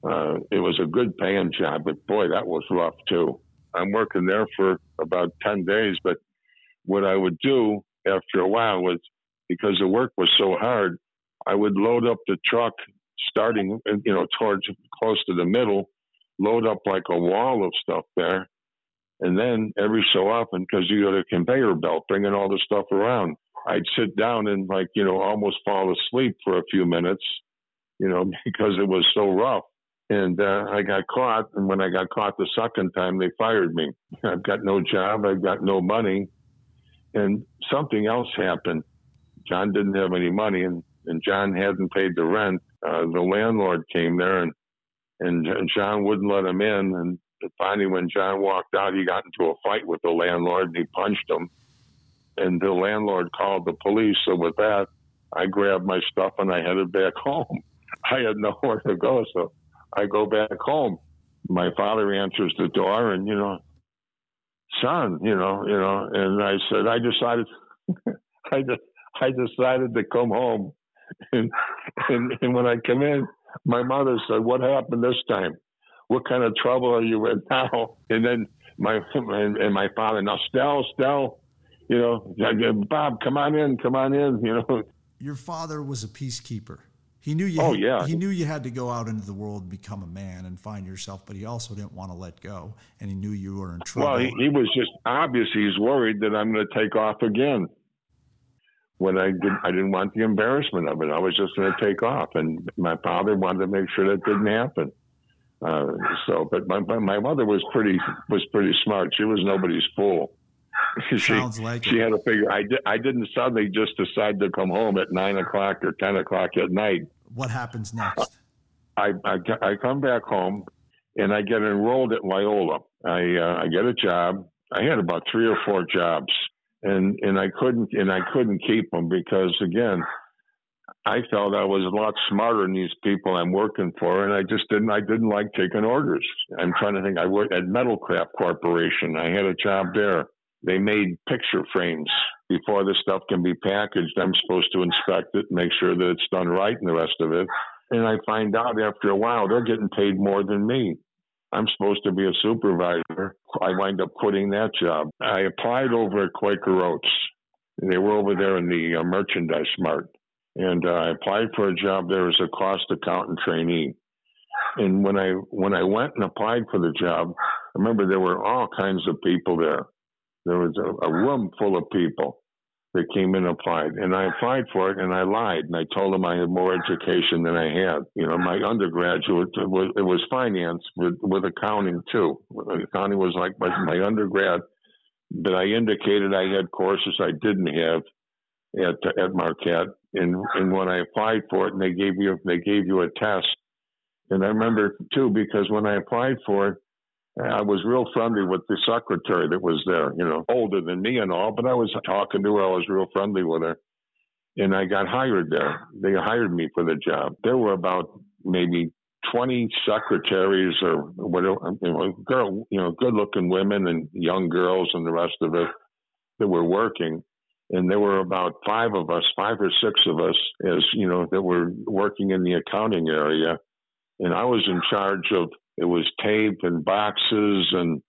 uh, it was a good paying job, but boy, that was rough too. I'm working there for about 10 days, but what I would do after a while was because the work was so hard, I would load up the truck starting, you know, towards close to the middle, load up like a wall of stuff there. And then every so often, because you got a conveyor belt bringing all the stuff around, I'd sit down and like, you know, almost fall asleep for a few minutes, you know, because it was so rough and uh, I got caught. And when I got caught the second time, they fired me. I've got no job. I've got no money. And something else happened. John didn't have any money, and, and John hadn't paid the rent. Uh, the landlord came there, and and John wouldn't let him in. And finally, when John walked out, he got into a fight with the landlord. And he punched him, and the landlord called the police. So with that, I grabbed my stuff and I headed back home. I had nowhere to go, so I go back home. My father answers the door, and you know, son, you know, you know, and I said, I decided, I just, I decided to come home, and, and and when I come in, my mother said, "What happened this time? What kind of trouble are you in now?" And then my and, and my father, now, Stell, Stell, you know, Bob, come on in, come on in, you know. Your father was a peacekeeper. He knew you. Oh had, yeah. He knew you had to go out into the world and become a man and find yourself, but he also didn't want to let go, and he knew you were in trouble. Well, he, he was just obviously He's worried that I'm going to take off again. When I didn't, I didn't want the embarrassment of it. I was just going to take off, and my father wanted to make sure that didn't happen. Uh, so, but my my mother was pretty was pretty smart. She was nobody's fool. she, Sounds like she it. had to figure. I, di- I didn't suddenly just decide to come home at nine o'clock or ten o'clock at night. What happens next? I, I, I come back home and I get enrolled at Loyola. I uh, I get a job. I had about three or four jobs, and and I couldn't and I couldn't keep them because again, I felt I was a lot smarter than these people I'm working for, and I just didn't. I didn't like taking orders. I'm trying to think. I worked at Metalcraft Corporation. I had a job there they made picture frames before the stuff can be packaged. I'm supposed to inspect it, make sure that it's done right, and the rest of it. And I find out after a while they're getting paid more than me. I'm supposed to be a supervisor. I wind up quitting that job. I applied over at Quaker Oats. They were over there in the uh, merchandise mart. And uh, I applied for a job there as a cost accountant trainee. And when I when I went and applied for the job, I remember there were all kinds of people there. There was a, a room full of people that came in and applied. And I applied for it and I lied and I told them I had more education than I had. You know, my undergraduate was it was finance with with accounting too. Accounting was like my, my undergrad, but I indicated I had courses I didn't have at at Marquette. And and when I applied for it and they gave you they gave you a test. And I remember too because when I applied for it, I was real friendly with the secretary that was there, you know, older than me and all, but I was talking to her. I was real friendly with her. And I got hired there. They hired me for the job. There were about maybe 20 secretaries or whatever, you know, girl, you know, good looking women and young girls and the rest of it that were working. And there were about five of us, five or six of us, as you know, that were working in the accounting area. And I was in charge of it was tape and boxes and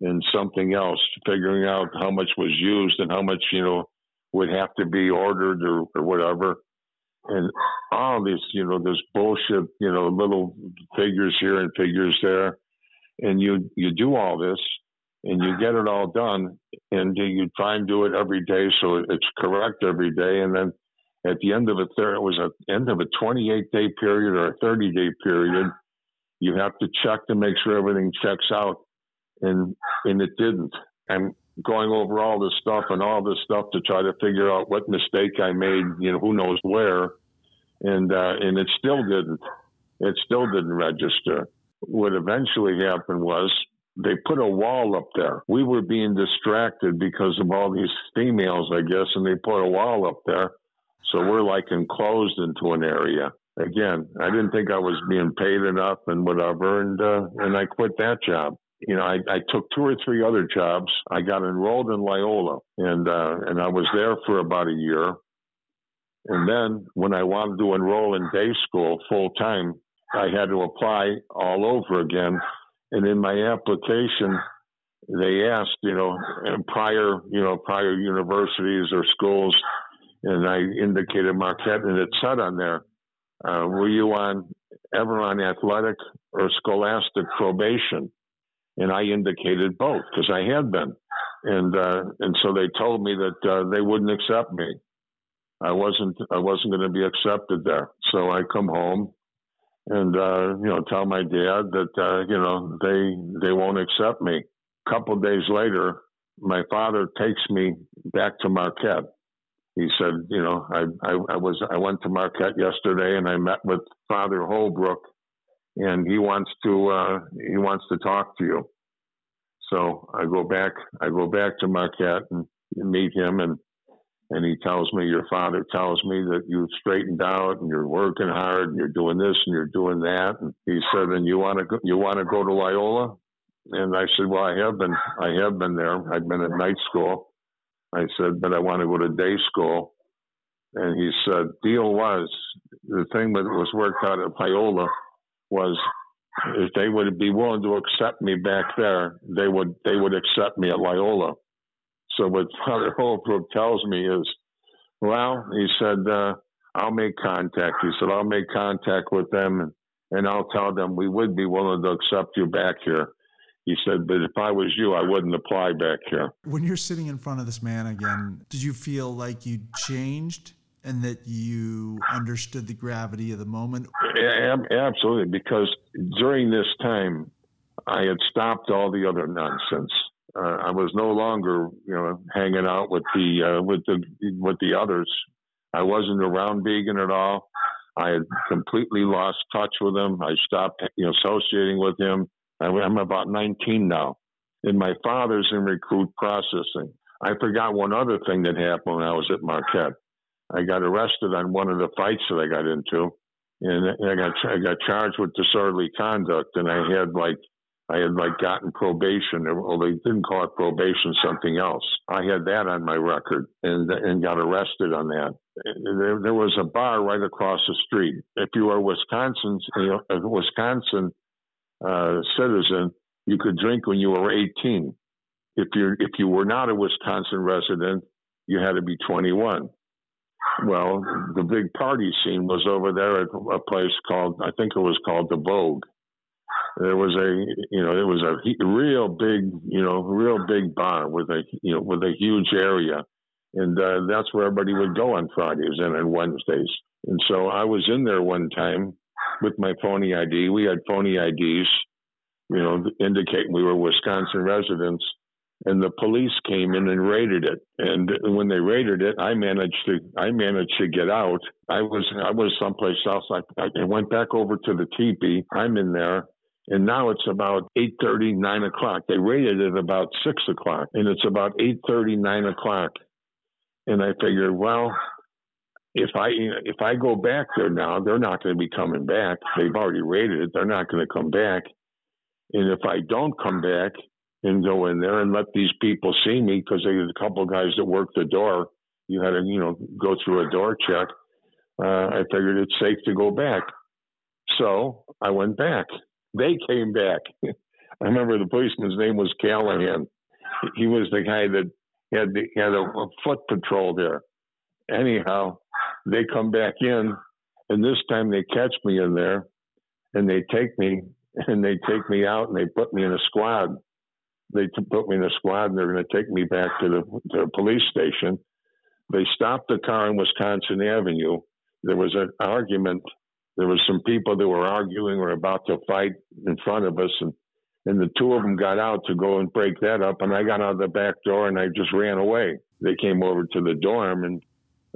and something else, figuring out how much was used and how much you know would have to be ordered or, or whatever. And all this, you know, this bullshit, you know, little figures here and figures there, and you you do all this, and you get it all done, and you try and do it every day so it's correct every day, and then at the end of a thir- it was at end of a 28 day period or a 30 day period, you have to check to make sure everything checks out, and and it didn't. I'm going over all this stuff and all this stuff to try to figure out what mistake I made, you know, who knows where, and uh, and it still didn't. It still didn't register. What eventually happened was they put a wall up there. We were being distracted because of all these females, I guess, and they put a wall up there. So we're like enclosed into an area. Again, I didn't think I was being paid enough and whatever, and uh, and I quit that job. You know, I, I took two or three other jobs. I got enrolled in Loyola, and uh, and I was there for about a year. And then when I wanted to enroll in day school full time, I had to apply all over again and in my application, they asked, you know, prior, you know, prior universities or schools, and I indicated Marquette, and it said on there, uh, were you on ever on athletic or scholastic probation? And I indicated both because I had been, and uh, and so they told me that uh, they wouldn't accept me. I wasn't I wasn't going to be accepted there. So I come home and uh, you know tell my dad that uh, you know they they won't accept me. A couple days later, my father takes me back to Marquette. He said, you know, I, I, I was I went to Marquette yesterday and I met with Father Holbrook, and he wants to uh, he wants to talk to you. So I go back I go back to Marquette and meet him and and he tells me your father tells me that you've straightened out and you're working hard and you're doing this and you're doing that. And he said and you want to go you want to go to Loyola? And I said well I have been I have been there. I've been at night school I said but I want to go to day school and he said deal was the thing that was worked out at Loyola was if they would be willing to accept me back there they would they would accept me at Loyola so what Father Holbrook tells me is, well, he said, uh, I'll make contact. He said, I'll make contact with them and, and I'll tell them we would be willing to accept you back here. He said, but if I was you, I wouldn't apply back here. When you're sitting in front of this man again, did you feel like you changed and that you understood the gravity of the moment? Absolutely, because during this time, I had stopped all the other nonsense uh, I was no longer, you know, hanging out with the uh, with the with the others. I wasn't around Deegan at all. I had completely lost touch with him. I stopped, you know, associating with him. I'm about 19 now, and my father's in recruit processing. I forgot one other thing that happened when I was at Marquette. I got arrested on one of the fights that I got into, and I got I got charged with disorderly conduct, and I had like I had like gotten probation, or they didn't call it probation, something else. I had that on my record and and got arrested on that. There, there was a bar right across the street. If you were Wisconsin, you know, Wisconsin uh, citizen, you could drink when you were 18. If you if you were not a Wisconsin resident, you had to be 21. Well, the big party scene was over there at a place called I think it was called the Vogue there was a you know it was a real big you know real big bar with a you know with a huge area and uh, that's where everybody would go on fridays and on wednesdays and so i was in there one time with my phony id we had phony ids you know indicating we were wisconsin residents. And the police came in and raided it. And when they raided it i managed to i managed to get out. I was i was someplace else. I, I went back over to the teepee i'm in there. And now it's about 8.30, 9 o'clock. They raided it about 6 o'clock, and it's about 8.30, 9 o'clock. And I figured, well, if I if I go back there now, they're not going to be coming back. They've already rated it. They're not going to come back. And if I don't come back and go in there and let these people see me, because there's a couple of guys that work the door, you had to you know go through a door check. Uh, I figured it's safe to go back. So I went back. They came back. I remember the policeman's name was Callahan. He was the guy that had the, had a, a foot patrol there. Anyhow, they come back in, and this time they catch me in there, and they take me and they take me out and they put me in a squad. They t- put me in a squad and they're going to take me back to the, to the police station. they stopped the car on Wisconsin Avenue. There was an argument. There was some people that were arguing or about to fight in front of us, and and the two of them got out to go and break that up. And I got out the back door and I just ran away. They came over to the dorm, and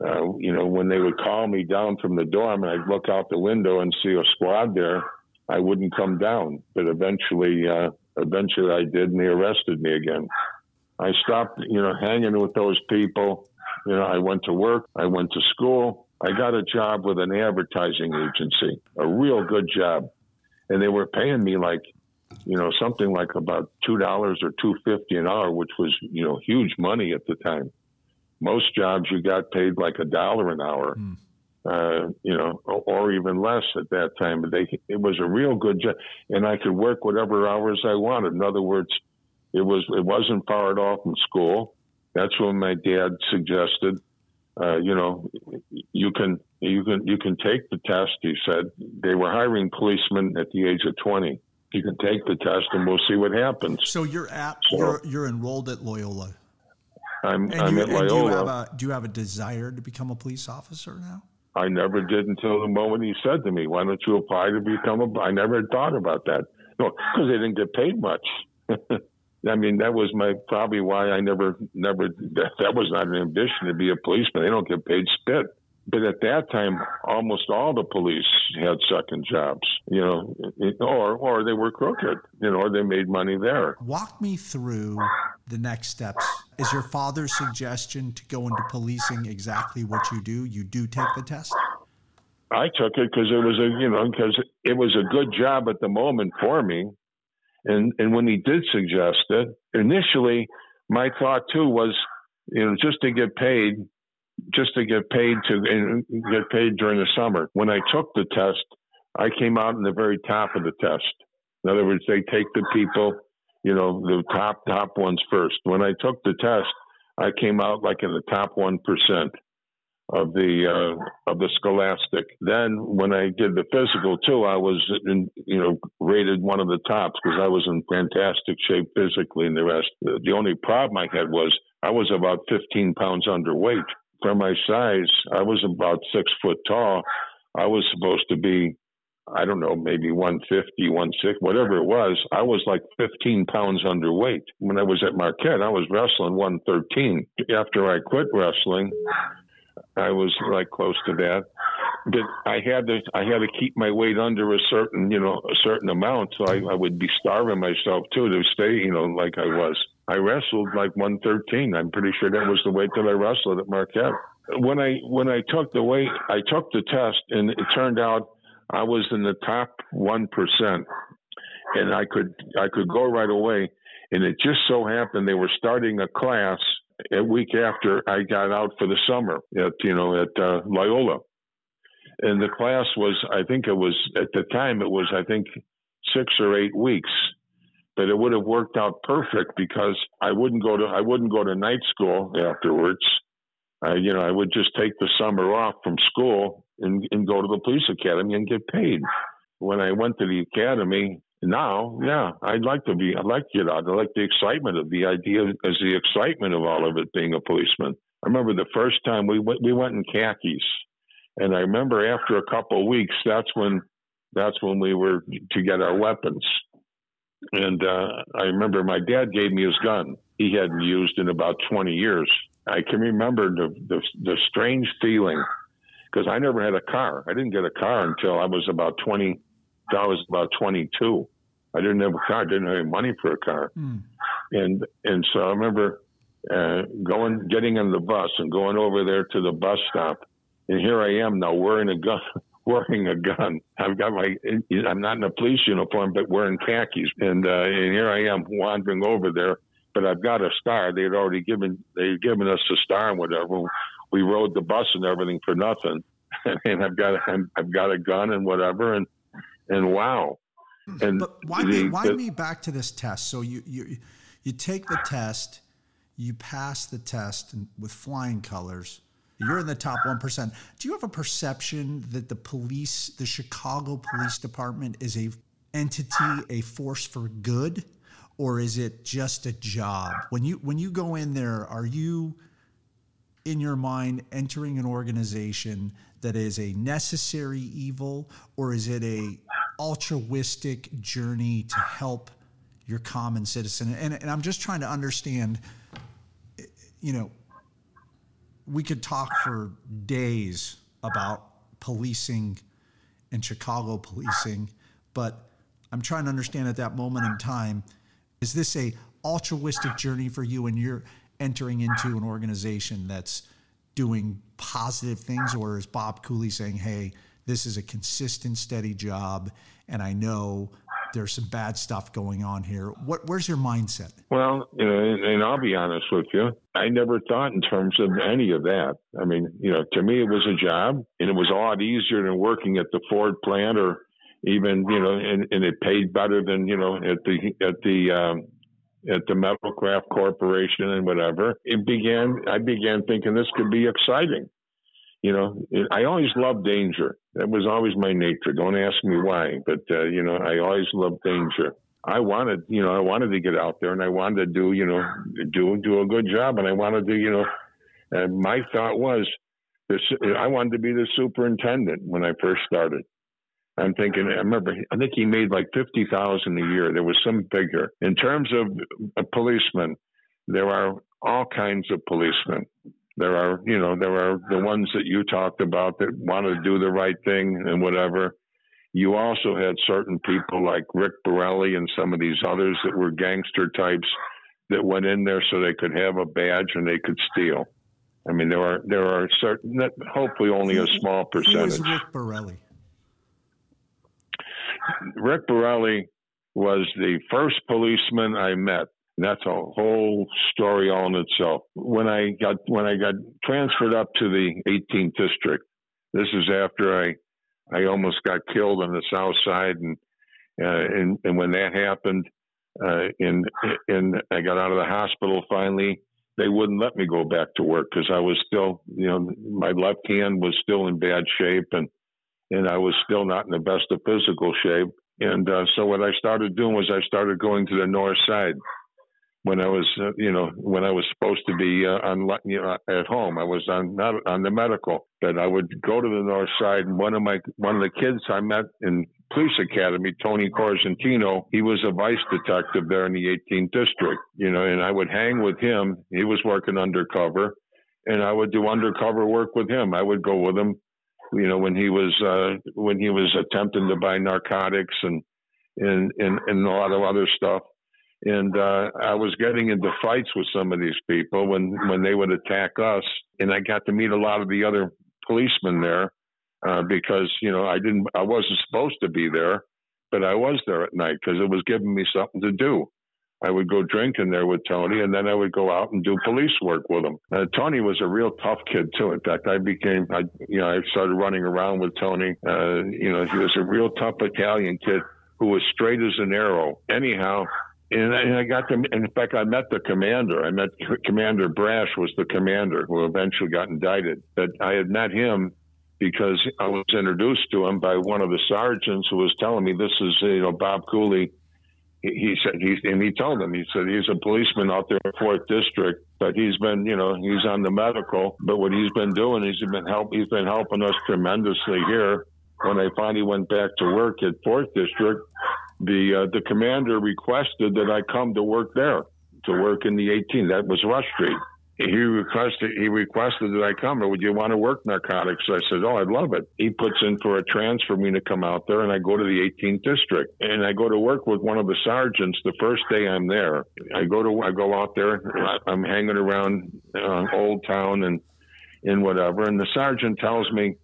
uh, you know when they would call me down from the dorm, and I'd look out the window and see a squad there. I wouldn't come down, but eventually, uh, eventually I did, and they arrested me again. I stopped, you know, hanging with those people. You know, I went to work, I went to school, I got a job with an advertising agency, a real good job, and they were paying me like, you know, something like about two dollars or two fifty an hour, which was, you know, huge money at the time. Most jobs you got paid like a dollar an hour. Mm uh, you know, or even less at that time. But they, it was a real good job, and I could work whatever hours I wanted. In other words, it was it wasn't far at all from school. That's when my dad suggested, uh, you know, you can you can you can take the test. He said they were hiring policemen at the age of twenty. You can take the test, and we'll see what happens. So you're at so, you're, you're enrolled at Loyola. I'm, I'm you, at Loyola. Do you, have a, do you have a desire to become a police officer now? I never did until the moment he said to me, "Why don't you apply to become a?" I never thought about that. No, because they didn't get paid much. I mean, that was my probably why I never, never. That, that was not an ambition to be a policeman. They don't get paid spit but at that time, almost all the police had second jobs, you know, or or they were crooked, you know, or they made money there. Walk me through the next steps. Is your father's suggestion to go into policing exactly what you do? You do take the test. I took it because it was a, you know, because it was a good job at the moment for me, and and when he did suggest it, initially, my thought too was, you know, just to get paid just to get paid to get paid during the summer. When I took the test, I came out in the very top of the test. In other words, they take the people, you know, the top top ones first. When I took the test, I came out like in the top one percent of the uh, of the scholastic. Then when I did the physical too, I was in, you know rated one of the tops because I was in fantastic shape physically. And the rest, the only problem I had was I was about 15 pounds underweight for my size, I was about six foot tall. I was supposed to be, I don't know, maybe 150, 160, whatever it was. I was like 15 pounds underweight. When I was at Marquette, I was wrestling 113. After I quit wrestling, I was like close to that. But I had to I had to keep my weight under a certain you know a certain amount, so I, I would be starving myself too to stay you know like I was. I wrestled like 113. I'm pretty sure that was the weight that I wrestled at Marquette. When I when I took the weight, I took the test, and it turned out I was in the top one percent, and I could I could go right away. And it just so happened they were starting a class a week after I got out for the summer at you know at uh, Loyola, and the class was I think it was at the time it was I think six or eight weeks but it would have worked out perfect because I wouldn't go to I wouldn't go to night school afterwards. Uh, you know, I would just take the summer off from school and, and go to the police academy and get paid. When I went to the academy, now, yeah, I'd like to be. I'd like to get out. I like the excitement of the idea, as the excitement of all of it being a policeman. I remember the first time we went. We went in khakis, and I remember after a couple of weeks, that's when that's when we were to get our weapons. And uh, I remember my dad gave me his gun. He hadn't used in about 20 years. I can remember the, the, the strange feeling because I never had a car. I didn't get a car until I was about 20. I was about 22. I didn't have a car. I didn't have any money for a car. Mm. And and so I remember uh, going, getting on the bus and going over there to the bus stop. And here I am now wearing a gun, wearing a gun. I've got my, I'm not in a police uniform, but wearing khakis. And, uh, and here I am wandering over there, but I've got a star. They had already given, they had given us a star and whatever. We rode the bus and everything for nothing. and I've got, I've got a gun and whatever. And, and wow. And but why the, me, why the, me back to this test? So you, you, you take the test, you pass the test with flying colors you're in the top 1%. Do you have a perception that the police, the Chicago Police Department is a entity, a force for good, or is it just a job? When you when you go in there, are you in your mind entering an organization that is a necessary evil or is it a altruistic journey to help your common citizen and, and i'm just trying to understand you know we could talk for days about policing and chicago policing but i'm trying to understand at that moment in time is this a altruistic journey for you and you're entering into an organization that's doing positive things, or is Bob Cooley saying, hey, this is a consistent, steady job, and I know there's some bad stuff going on here. What, where's your mindset? Well, you know, and, and, I'll be honest with you, I never thought in terms of any of that. I mean, you know, to me, it was a job, and it was a lot easier than working at the Ford plant, or even, you know, and, and it paid better than, you know, at the at the um, at the Metalcraft Corporation and whatever, it began. I began thinking this could be exciting. You know, I always loved danger. That was always my nature. Don't ask me why, but uh, you know, I always loved danger. I wanted, you know, I wanted to get out there and I wanted to do, you know, do do a good job, and I wanted to, you know, and my thought was, this, I wanted to be the superintendent when I first started. I'm thinking, I remember, I think he made like 50,000 a year. There was some figure. In terms of a policeman, there are all kinds of policemen. There are, you know, there are the ones that you talked about that want to do the right thing and whatever. You also had certain people like Rick Borelli and some of these others that were gangster types that went in there so they could have a badge and they could steal. I mean, there are there are certain, hopefully only a small percentage. Who is Rick Borelli? Rick Borelli was the first policeman I met. That's a whole story all in itself. When I got when I got transferred up to the 18th district, this is after I I almost got killed on the south side, and uh, and, and when that happened, uh, and and I got out of the hospital finally, they wouldn't let me go back to work because I was still, you know, my left hand was still in bad shape, and and I was still not in the best of physical shape. And uh, so what I started doing was I started going to the north side when I was, uh, you know, when I was supposed to be uh, on, you know, at home. I was on not on the medical, but I would go to the north side. And one of my one of the kids I met in police academy, Tony Corzentino, he was a vice detective there in the 18th district. You know, and I would hang with him. He was working undercover, and I would do undercover work with him. I would go with him you know, when he was uh, when he was attempting to buy narcotics and and and, and a lot of other stuff. And uh, I was getting into fights with some of these people when when they would attack us, and I got to meet a lot of the other policemen there uh, because you know I didn't I wasn't supposed to be there, but I was there at night because it was giving me something to do. I would go drinking there with Tony, and then I would go out and do police work with him. Uh, Tony was a real tough kid too. In fact, I became, I, you know, I started running around with Tony. Uh, you know, he was a real tough Italian kid who was straight as an arrow. Anyhow, and I, and I got to, in fact, I met the commander. I met Commander Brash was the commander who eventually got indicted. But I had met him because I was introduced to him by one of the sergeants who was telling me this is, you know, Bob Cooley he said he's and he told him, he said he's a policeman out there in fourth district but he's been you know he's on the medical but what he's been doing he's been help he's been helping us tremendously here when i finally went back to work at fourth district the uh, the commander requested that i come to work there to work in the 18 that was rush street he requested he requested that I come. Would you want to work narcotics? I said, "Oh, I'd love it." He puts in for a transfer me to come out there, and I go to the 18th district, and I go to work with one of the sergeants. The first day I'm there, I go to I go out there. I'm hanging around uh, Old Town and and whatever, and the sergeant tells me,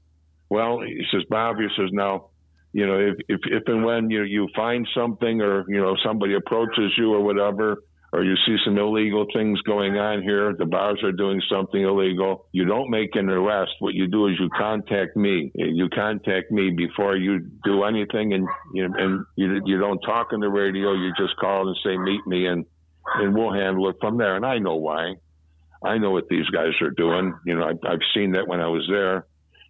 "Well," he says, "Bob," he says, "now." You know, if, if if and when you you find something or you know somebody approaches you or whatever, or you see some illegal things going on here, the bars are doing something illegal, you don't make an arrest. What you do is you contact me. You contact me before you do anything, and you and you, you don't talk on the radio. You just call and say, "Meet me," and and we'll handle it from there. And I know why. I know what these guys are doing. You know, I, I've seen that when I was there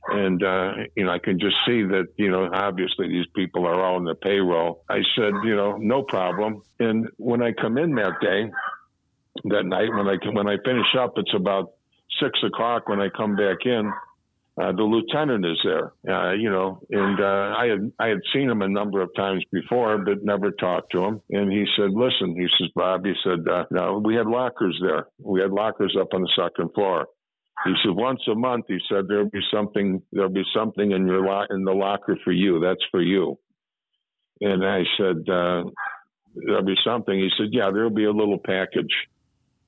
and uh, you know I can just see that you know obviously these people are all in the payroll. I said you know no problem. And when I come in that day, that night when I when I finish up, it's about six o'clock when I come back in, uh, the lieutenant is there, uh, you know, and uh, I had I had seen him a number of times before, but never talked to him. And he said, "Listen," he says, "Bob," he said, uh, "No, we had lockers there. We had lockers up on the second floor." He said, "Once a month," he said, "There'll be something. There'll be something in your lo- in the locker for you. That's for you." And I said, uh, "There'll be something." He said, "Yeah, there'll be a little package."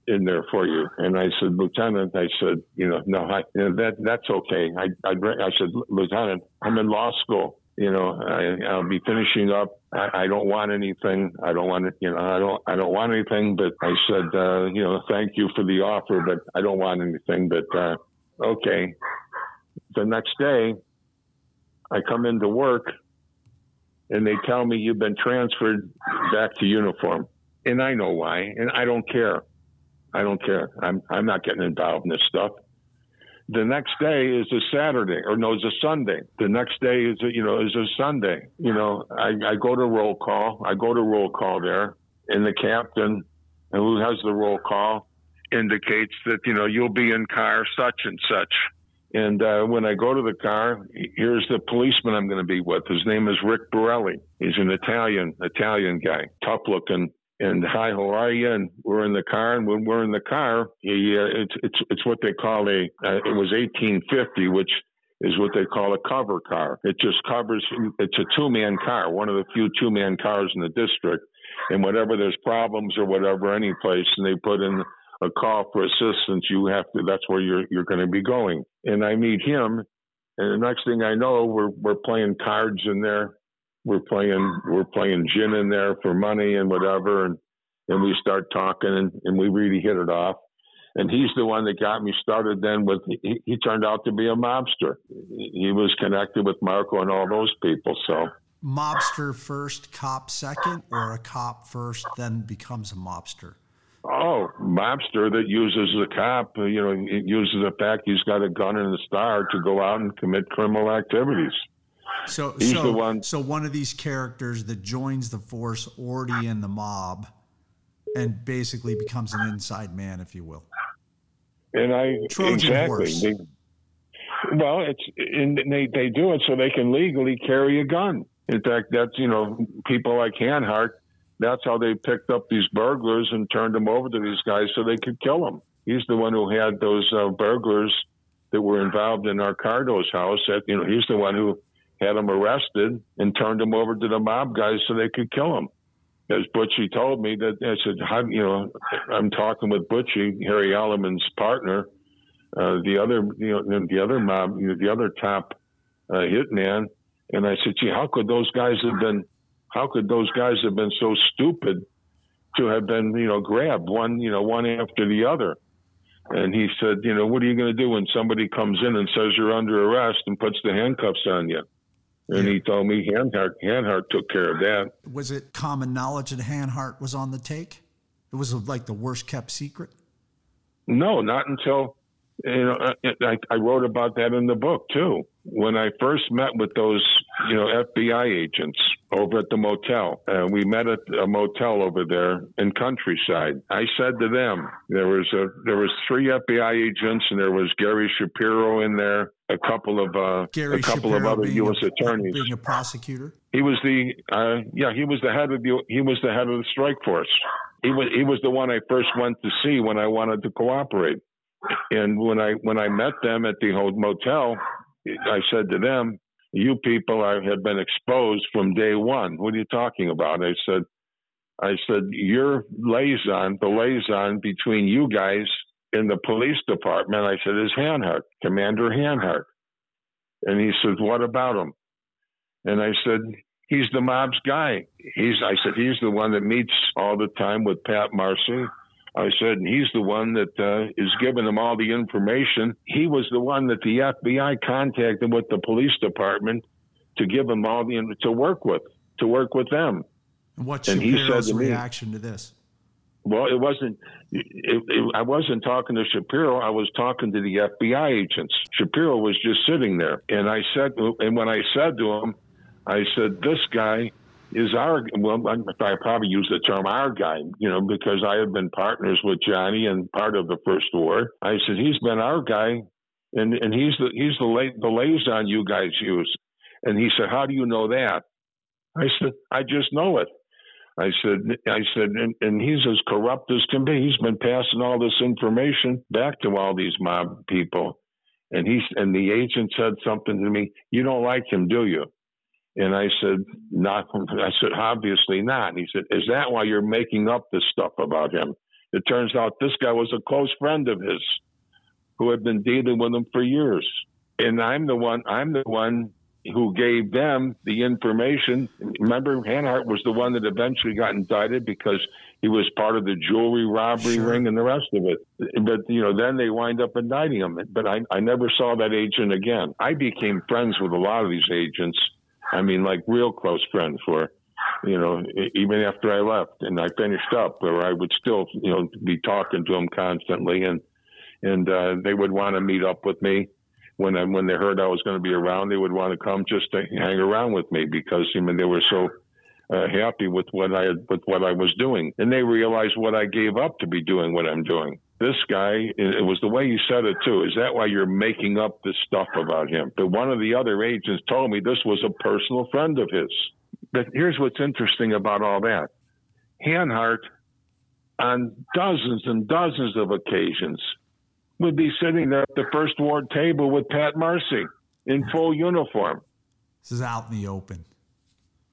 in there for you. And I said, Lieutenant, I said, you know, no, I, you know, that that's okay. I, I, I said, Lieutenant, I'm in law school. You know, I, I'll be finishing up. I, I don't want anything. I don't want it. You know, I don't. I don't want anything. But I said, uh, you know, thank you for the offer, but I don't want anything. But uh, okay. The next day, I come into work, and they tell me you've been transferred back to uniform, and I know why, and I don't care. I don't care. I'm I'm not getting involved in this stuff. The next day is a Saturday, or no, it's a Sunday. The next day is a, you know is a Sunday. You know, I, I go to roll call. I go to roll call there, and the captain, who has the roll call, indicates that you know you'll be in car such and such. And uh, when I go to the car, here's the policeman I'm going to be with. His name is Rick Borelli. He's an Italian Italian guy, tough looking and hi, how are you? And we're in the car, and when we're in the car, he, uh, it's it's it's what they call a uh, it was 1850, which is what they call a cover car. It just covers. It's a two man car, one of the few two man cars in the district. And whenever there's problems or whatever, any place, and they put in a call for assistance, you have to. That's where you're you're going to be going. And I meet him, and the next thing I know, we're we're playing cards in there we're playing we're playing gin in there for money and whatever. And and we start talking and, and we really hit it off. And he's the one that got me started then with he, he turned out to be a mobster. He was connected with marco and all those people. So mobster first cop second or a cop first then becomes a mobster? Oh, mobster that uses the cop, you know, uses the fact he's got a gun and a star to go out and commit criminal activities. So he's so, the one. So one of these characters that joins the force already in the mob, and basically becomes an inside man, if you will. And I Trojan exactly. They, well, it's and they they do it so they can legally carry a gun. In fact, that's you know people like Hanhardt. That's how they picked up these burglars and turned them over to these guys so they could kill them. He's the one who had those uh, burglars that were involved in Accardo's house. That you know, he's the one who had him arrested and turned him over to the mob guys so they could kill him. As Butchie told me that I said, How, you know, I'm talking with Butchie, Harry Aleman's partner, uh, the other, you know, the other mob, you know, the other top uh, hitman, and I said, gee, how could those guys have been? How could those guys have been so stupid to have been, you know, grabbed one, you know, one after the other? And he said, you know, what are you going to do when somebody comes in and says you're under arrest and puts the handcuffs on you? And yeah. he told me Hanhardt, Hanhardt took care of that. Was it common knowledge that Hanhardt was on the take? It was like the worst kept secret? No, not until you know, I, I wrote about that in the book too. When I first met with those, you know, FBI agents over at the motel, uh, we met at a motel over there in Countryside. I said to them, there was a there was three FBI agents, and there was Gary Shapiro in there, a couple of uh, Gary a couple Shapiro of other U.S. A, attorneys, being a prosecutor. He was the uh, yeah, he was the head of the he was the head of the strike force. He was he was the one I first went to see when I wanted to cooperate. And when I when I met them at the motel, I said to them, "You people are, have been exposed from day one. What are you talking about?" I said, "I said your liaison, the liaison between you guys in the police department." I said, "Is Hanhardt, Commander Hanhardt." And he said, "What about him?" And I said, "He's the mob's guy. He's." I said, "He's the one that meets all the time with Pat Marcy." I said, he's the one that uh, is giving them all the information. He was the one that the FBI contacted with the police department to give them all the to work with, to work with them. And what's and he said to reaction to this? Well, it wasn't. It, it, I wasn't talking to Shapiro. I was talking to the FBI agents. Shapiro was just sitting there, and I said, and when I said to him, I said, "This guy is our well I probably use the term our guy, you know, because I have been partners with Johnny and part of the first war. I said he's been our guy and and he's the he's the the liaison you guys use. And he said, How do you know that? I said, I just know it. I said, I said, and, and, he's as corrupt as can be. He's been passing all this information back to all these mob people, and he's and the agent said something to me. You don't like him, do you? And I said, not. I said, obviously not. And he said, is that why you're making up this stuff about him? It turns out this guy was a close friend of his, who had been dealing with him for years. And I'm the one. I'm the one who gave them the information. Remember, Hanhardt was the one that eventually got indicted because he was part of the jewelry robbery sure. ring and the rest of it. But you know, then they wind up indicting him. But I, I never saw that agent again. I became friends with a lot of these agents. I mean, like real close friends were. You know, even after I left and I finished up, where I would still, you know, be talking to them constantly, and and uh, they would want to meet up with me when I, when they heard I was going to be around, they would want to come just to hang around with me because I mean they were so uh, happy with what I with what I was doing, and they realized what I gave up to be doing what I'm doing. This guy, it was the way you said it too. Is that why you're making up this stuff about him? But one of the other agents told me this was a personal friend of his. But here's what's interesting about all that: Hanhardt, on dozens and dozens of occasions, would be sitting there at the first ward table with Pat Marcy in full uniform. This is out in the open.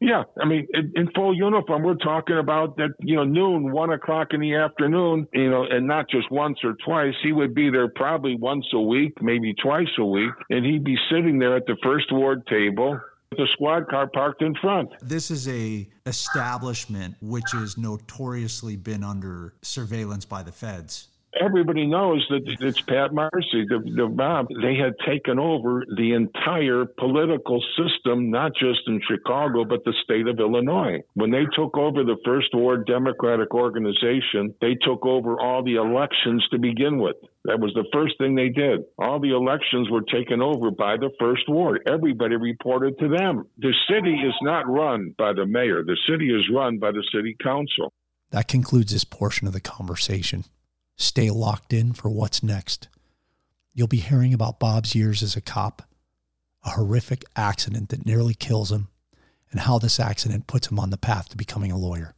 Yeah, I mean, in, full uniform, we're talking about that, you know, noon, one o'clock in the afternoon, you know, and not just once or twice. He would be there probably once a week, maybe twice a week, and he'd be sitting there at the first ward table with the squad car parked in front. This is a establishment which has notoriously been under surveillance by the feds everybody knows that it's Pat Marcy, the, the mob. They had taken over the entire political system, not just in Chicago, but the state of Illinois. When they took over the First Ward Democratic Organization, they took over all the elections to begin with. That was the first thing they did. All the elections were taken over by the First Ward. Everybody reported to them. The city is not run by the mayor, the city is run by the city council. That concludes this portion of the conversation. Stay locked in for what's next. You'll be hearing about Bob's years as a cop, a horrific accident that nearly kills him, and how this accident puts him on the path to becoming a lawyer.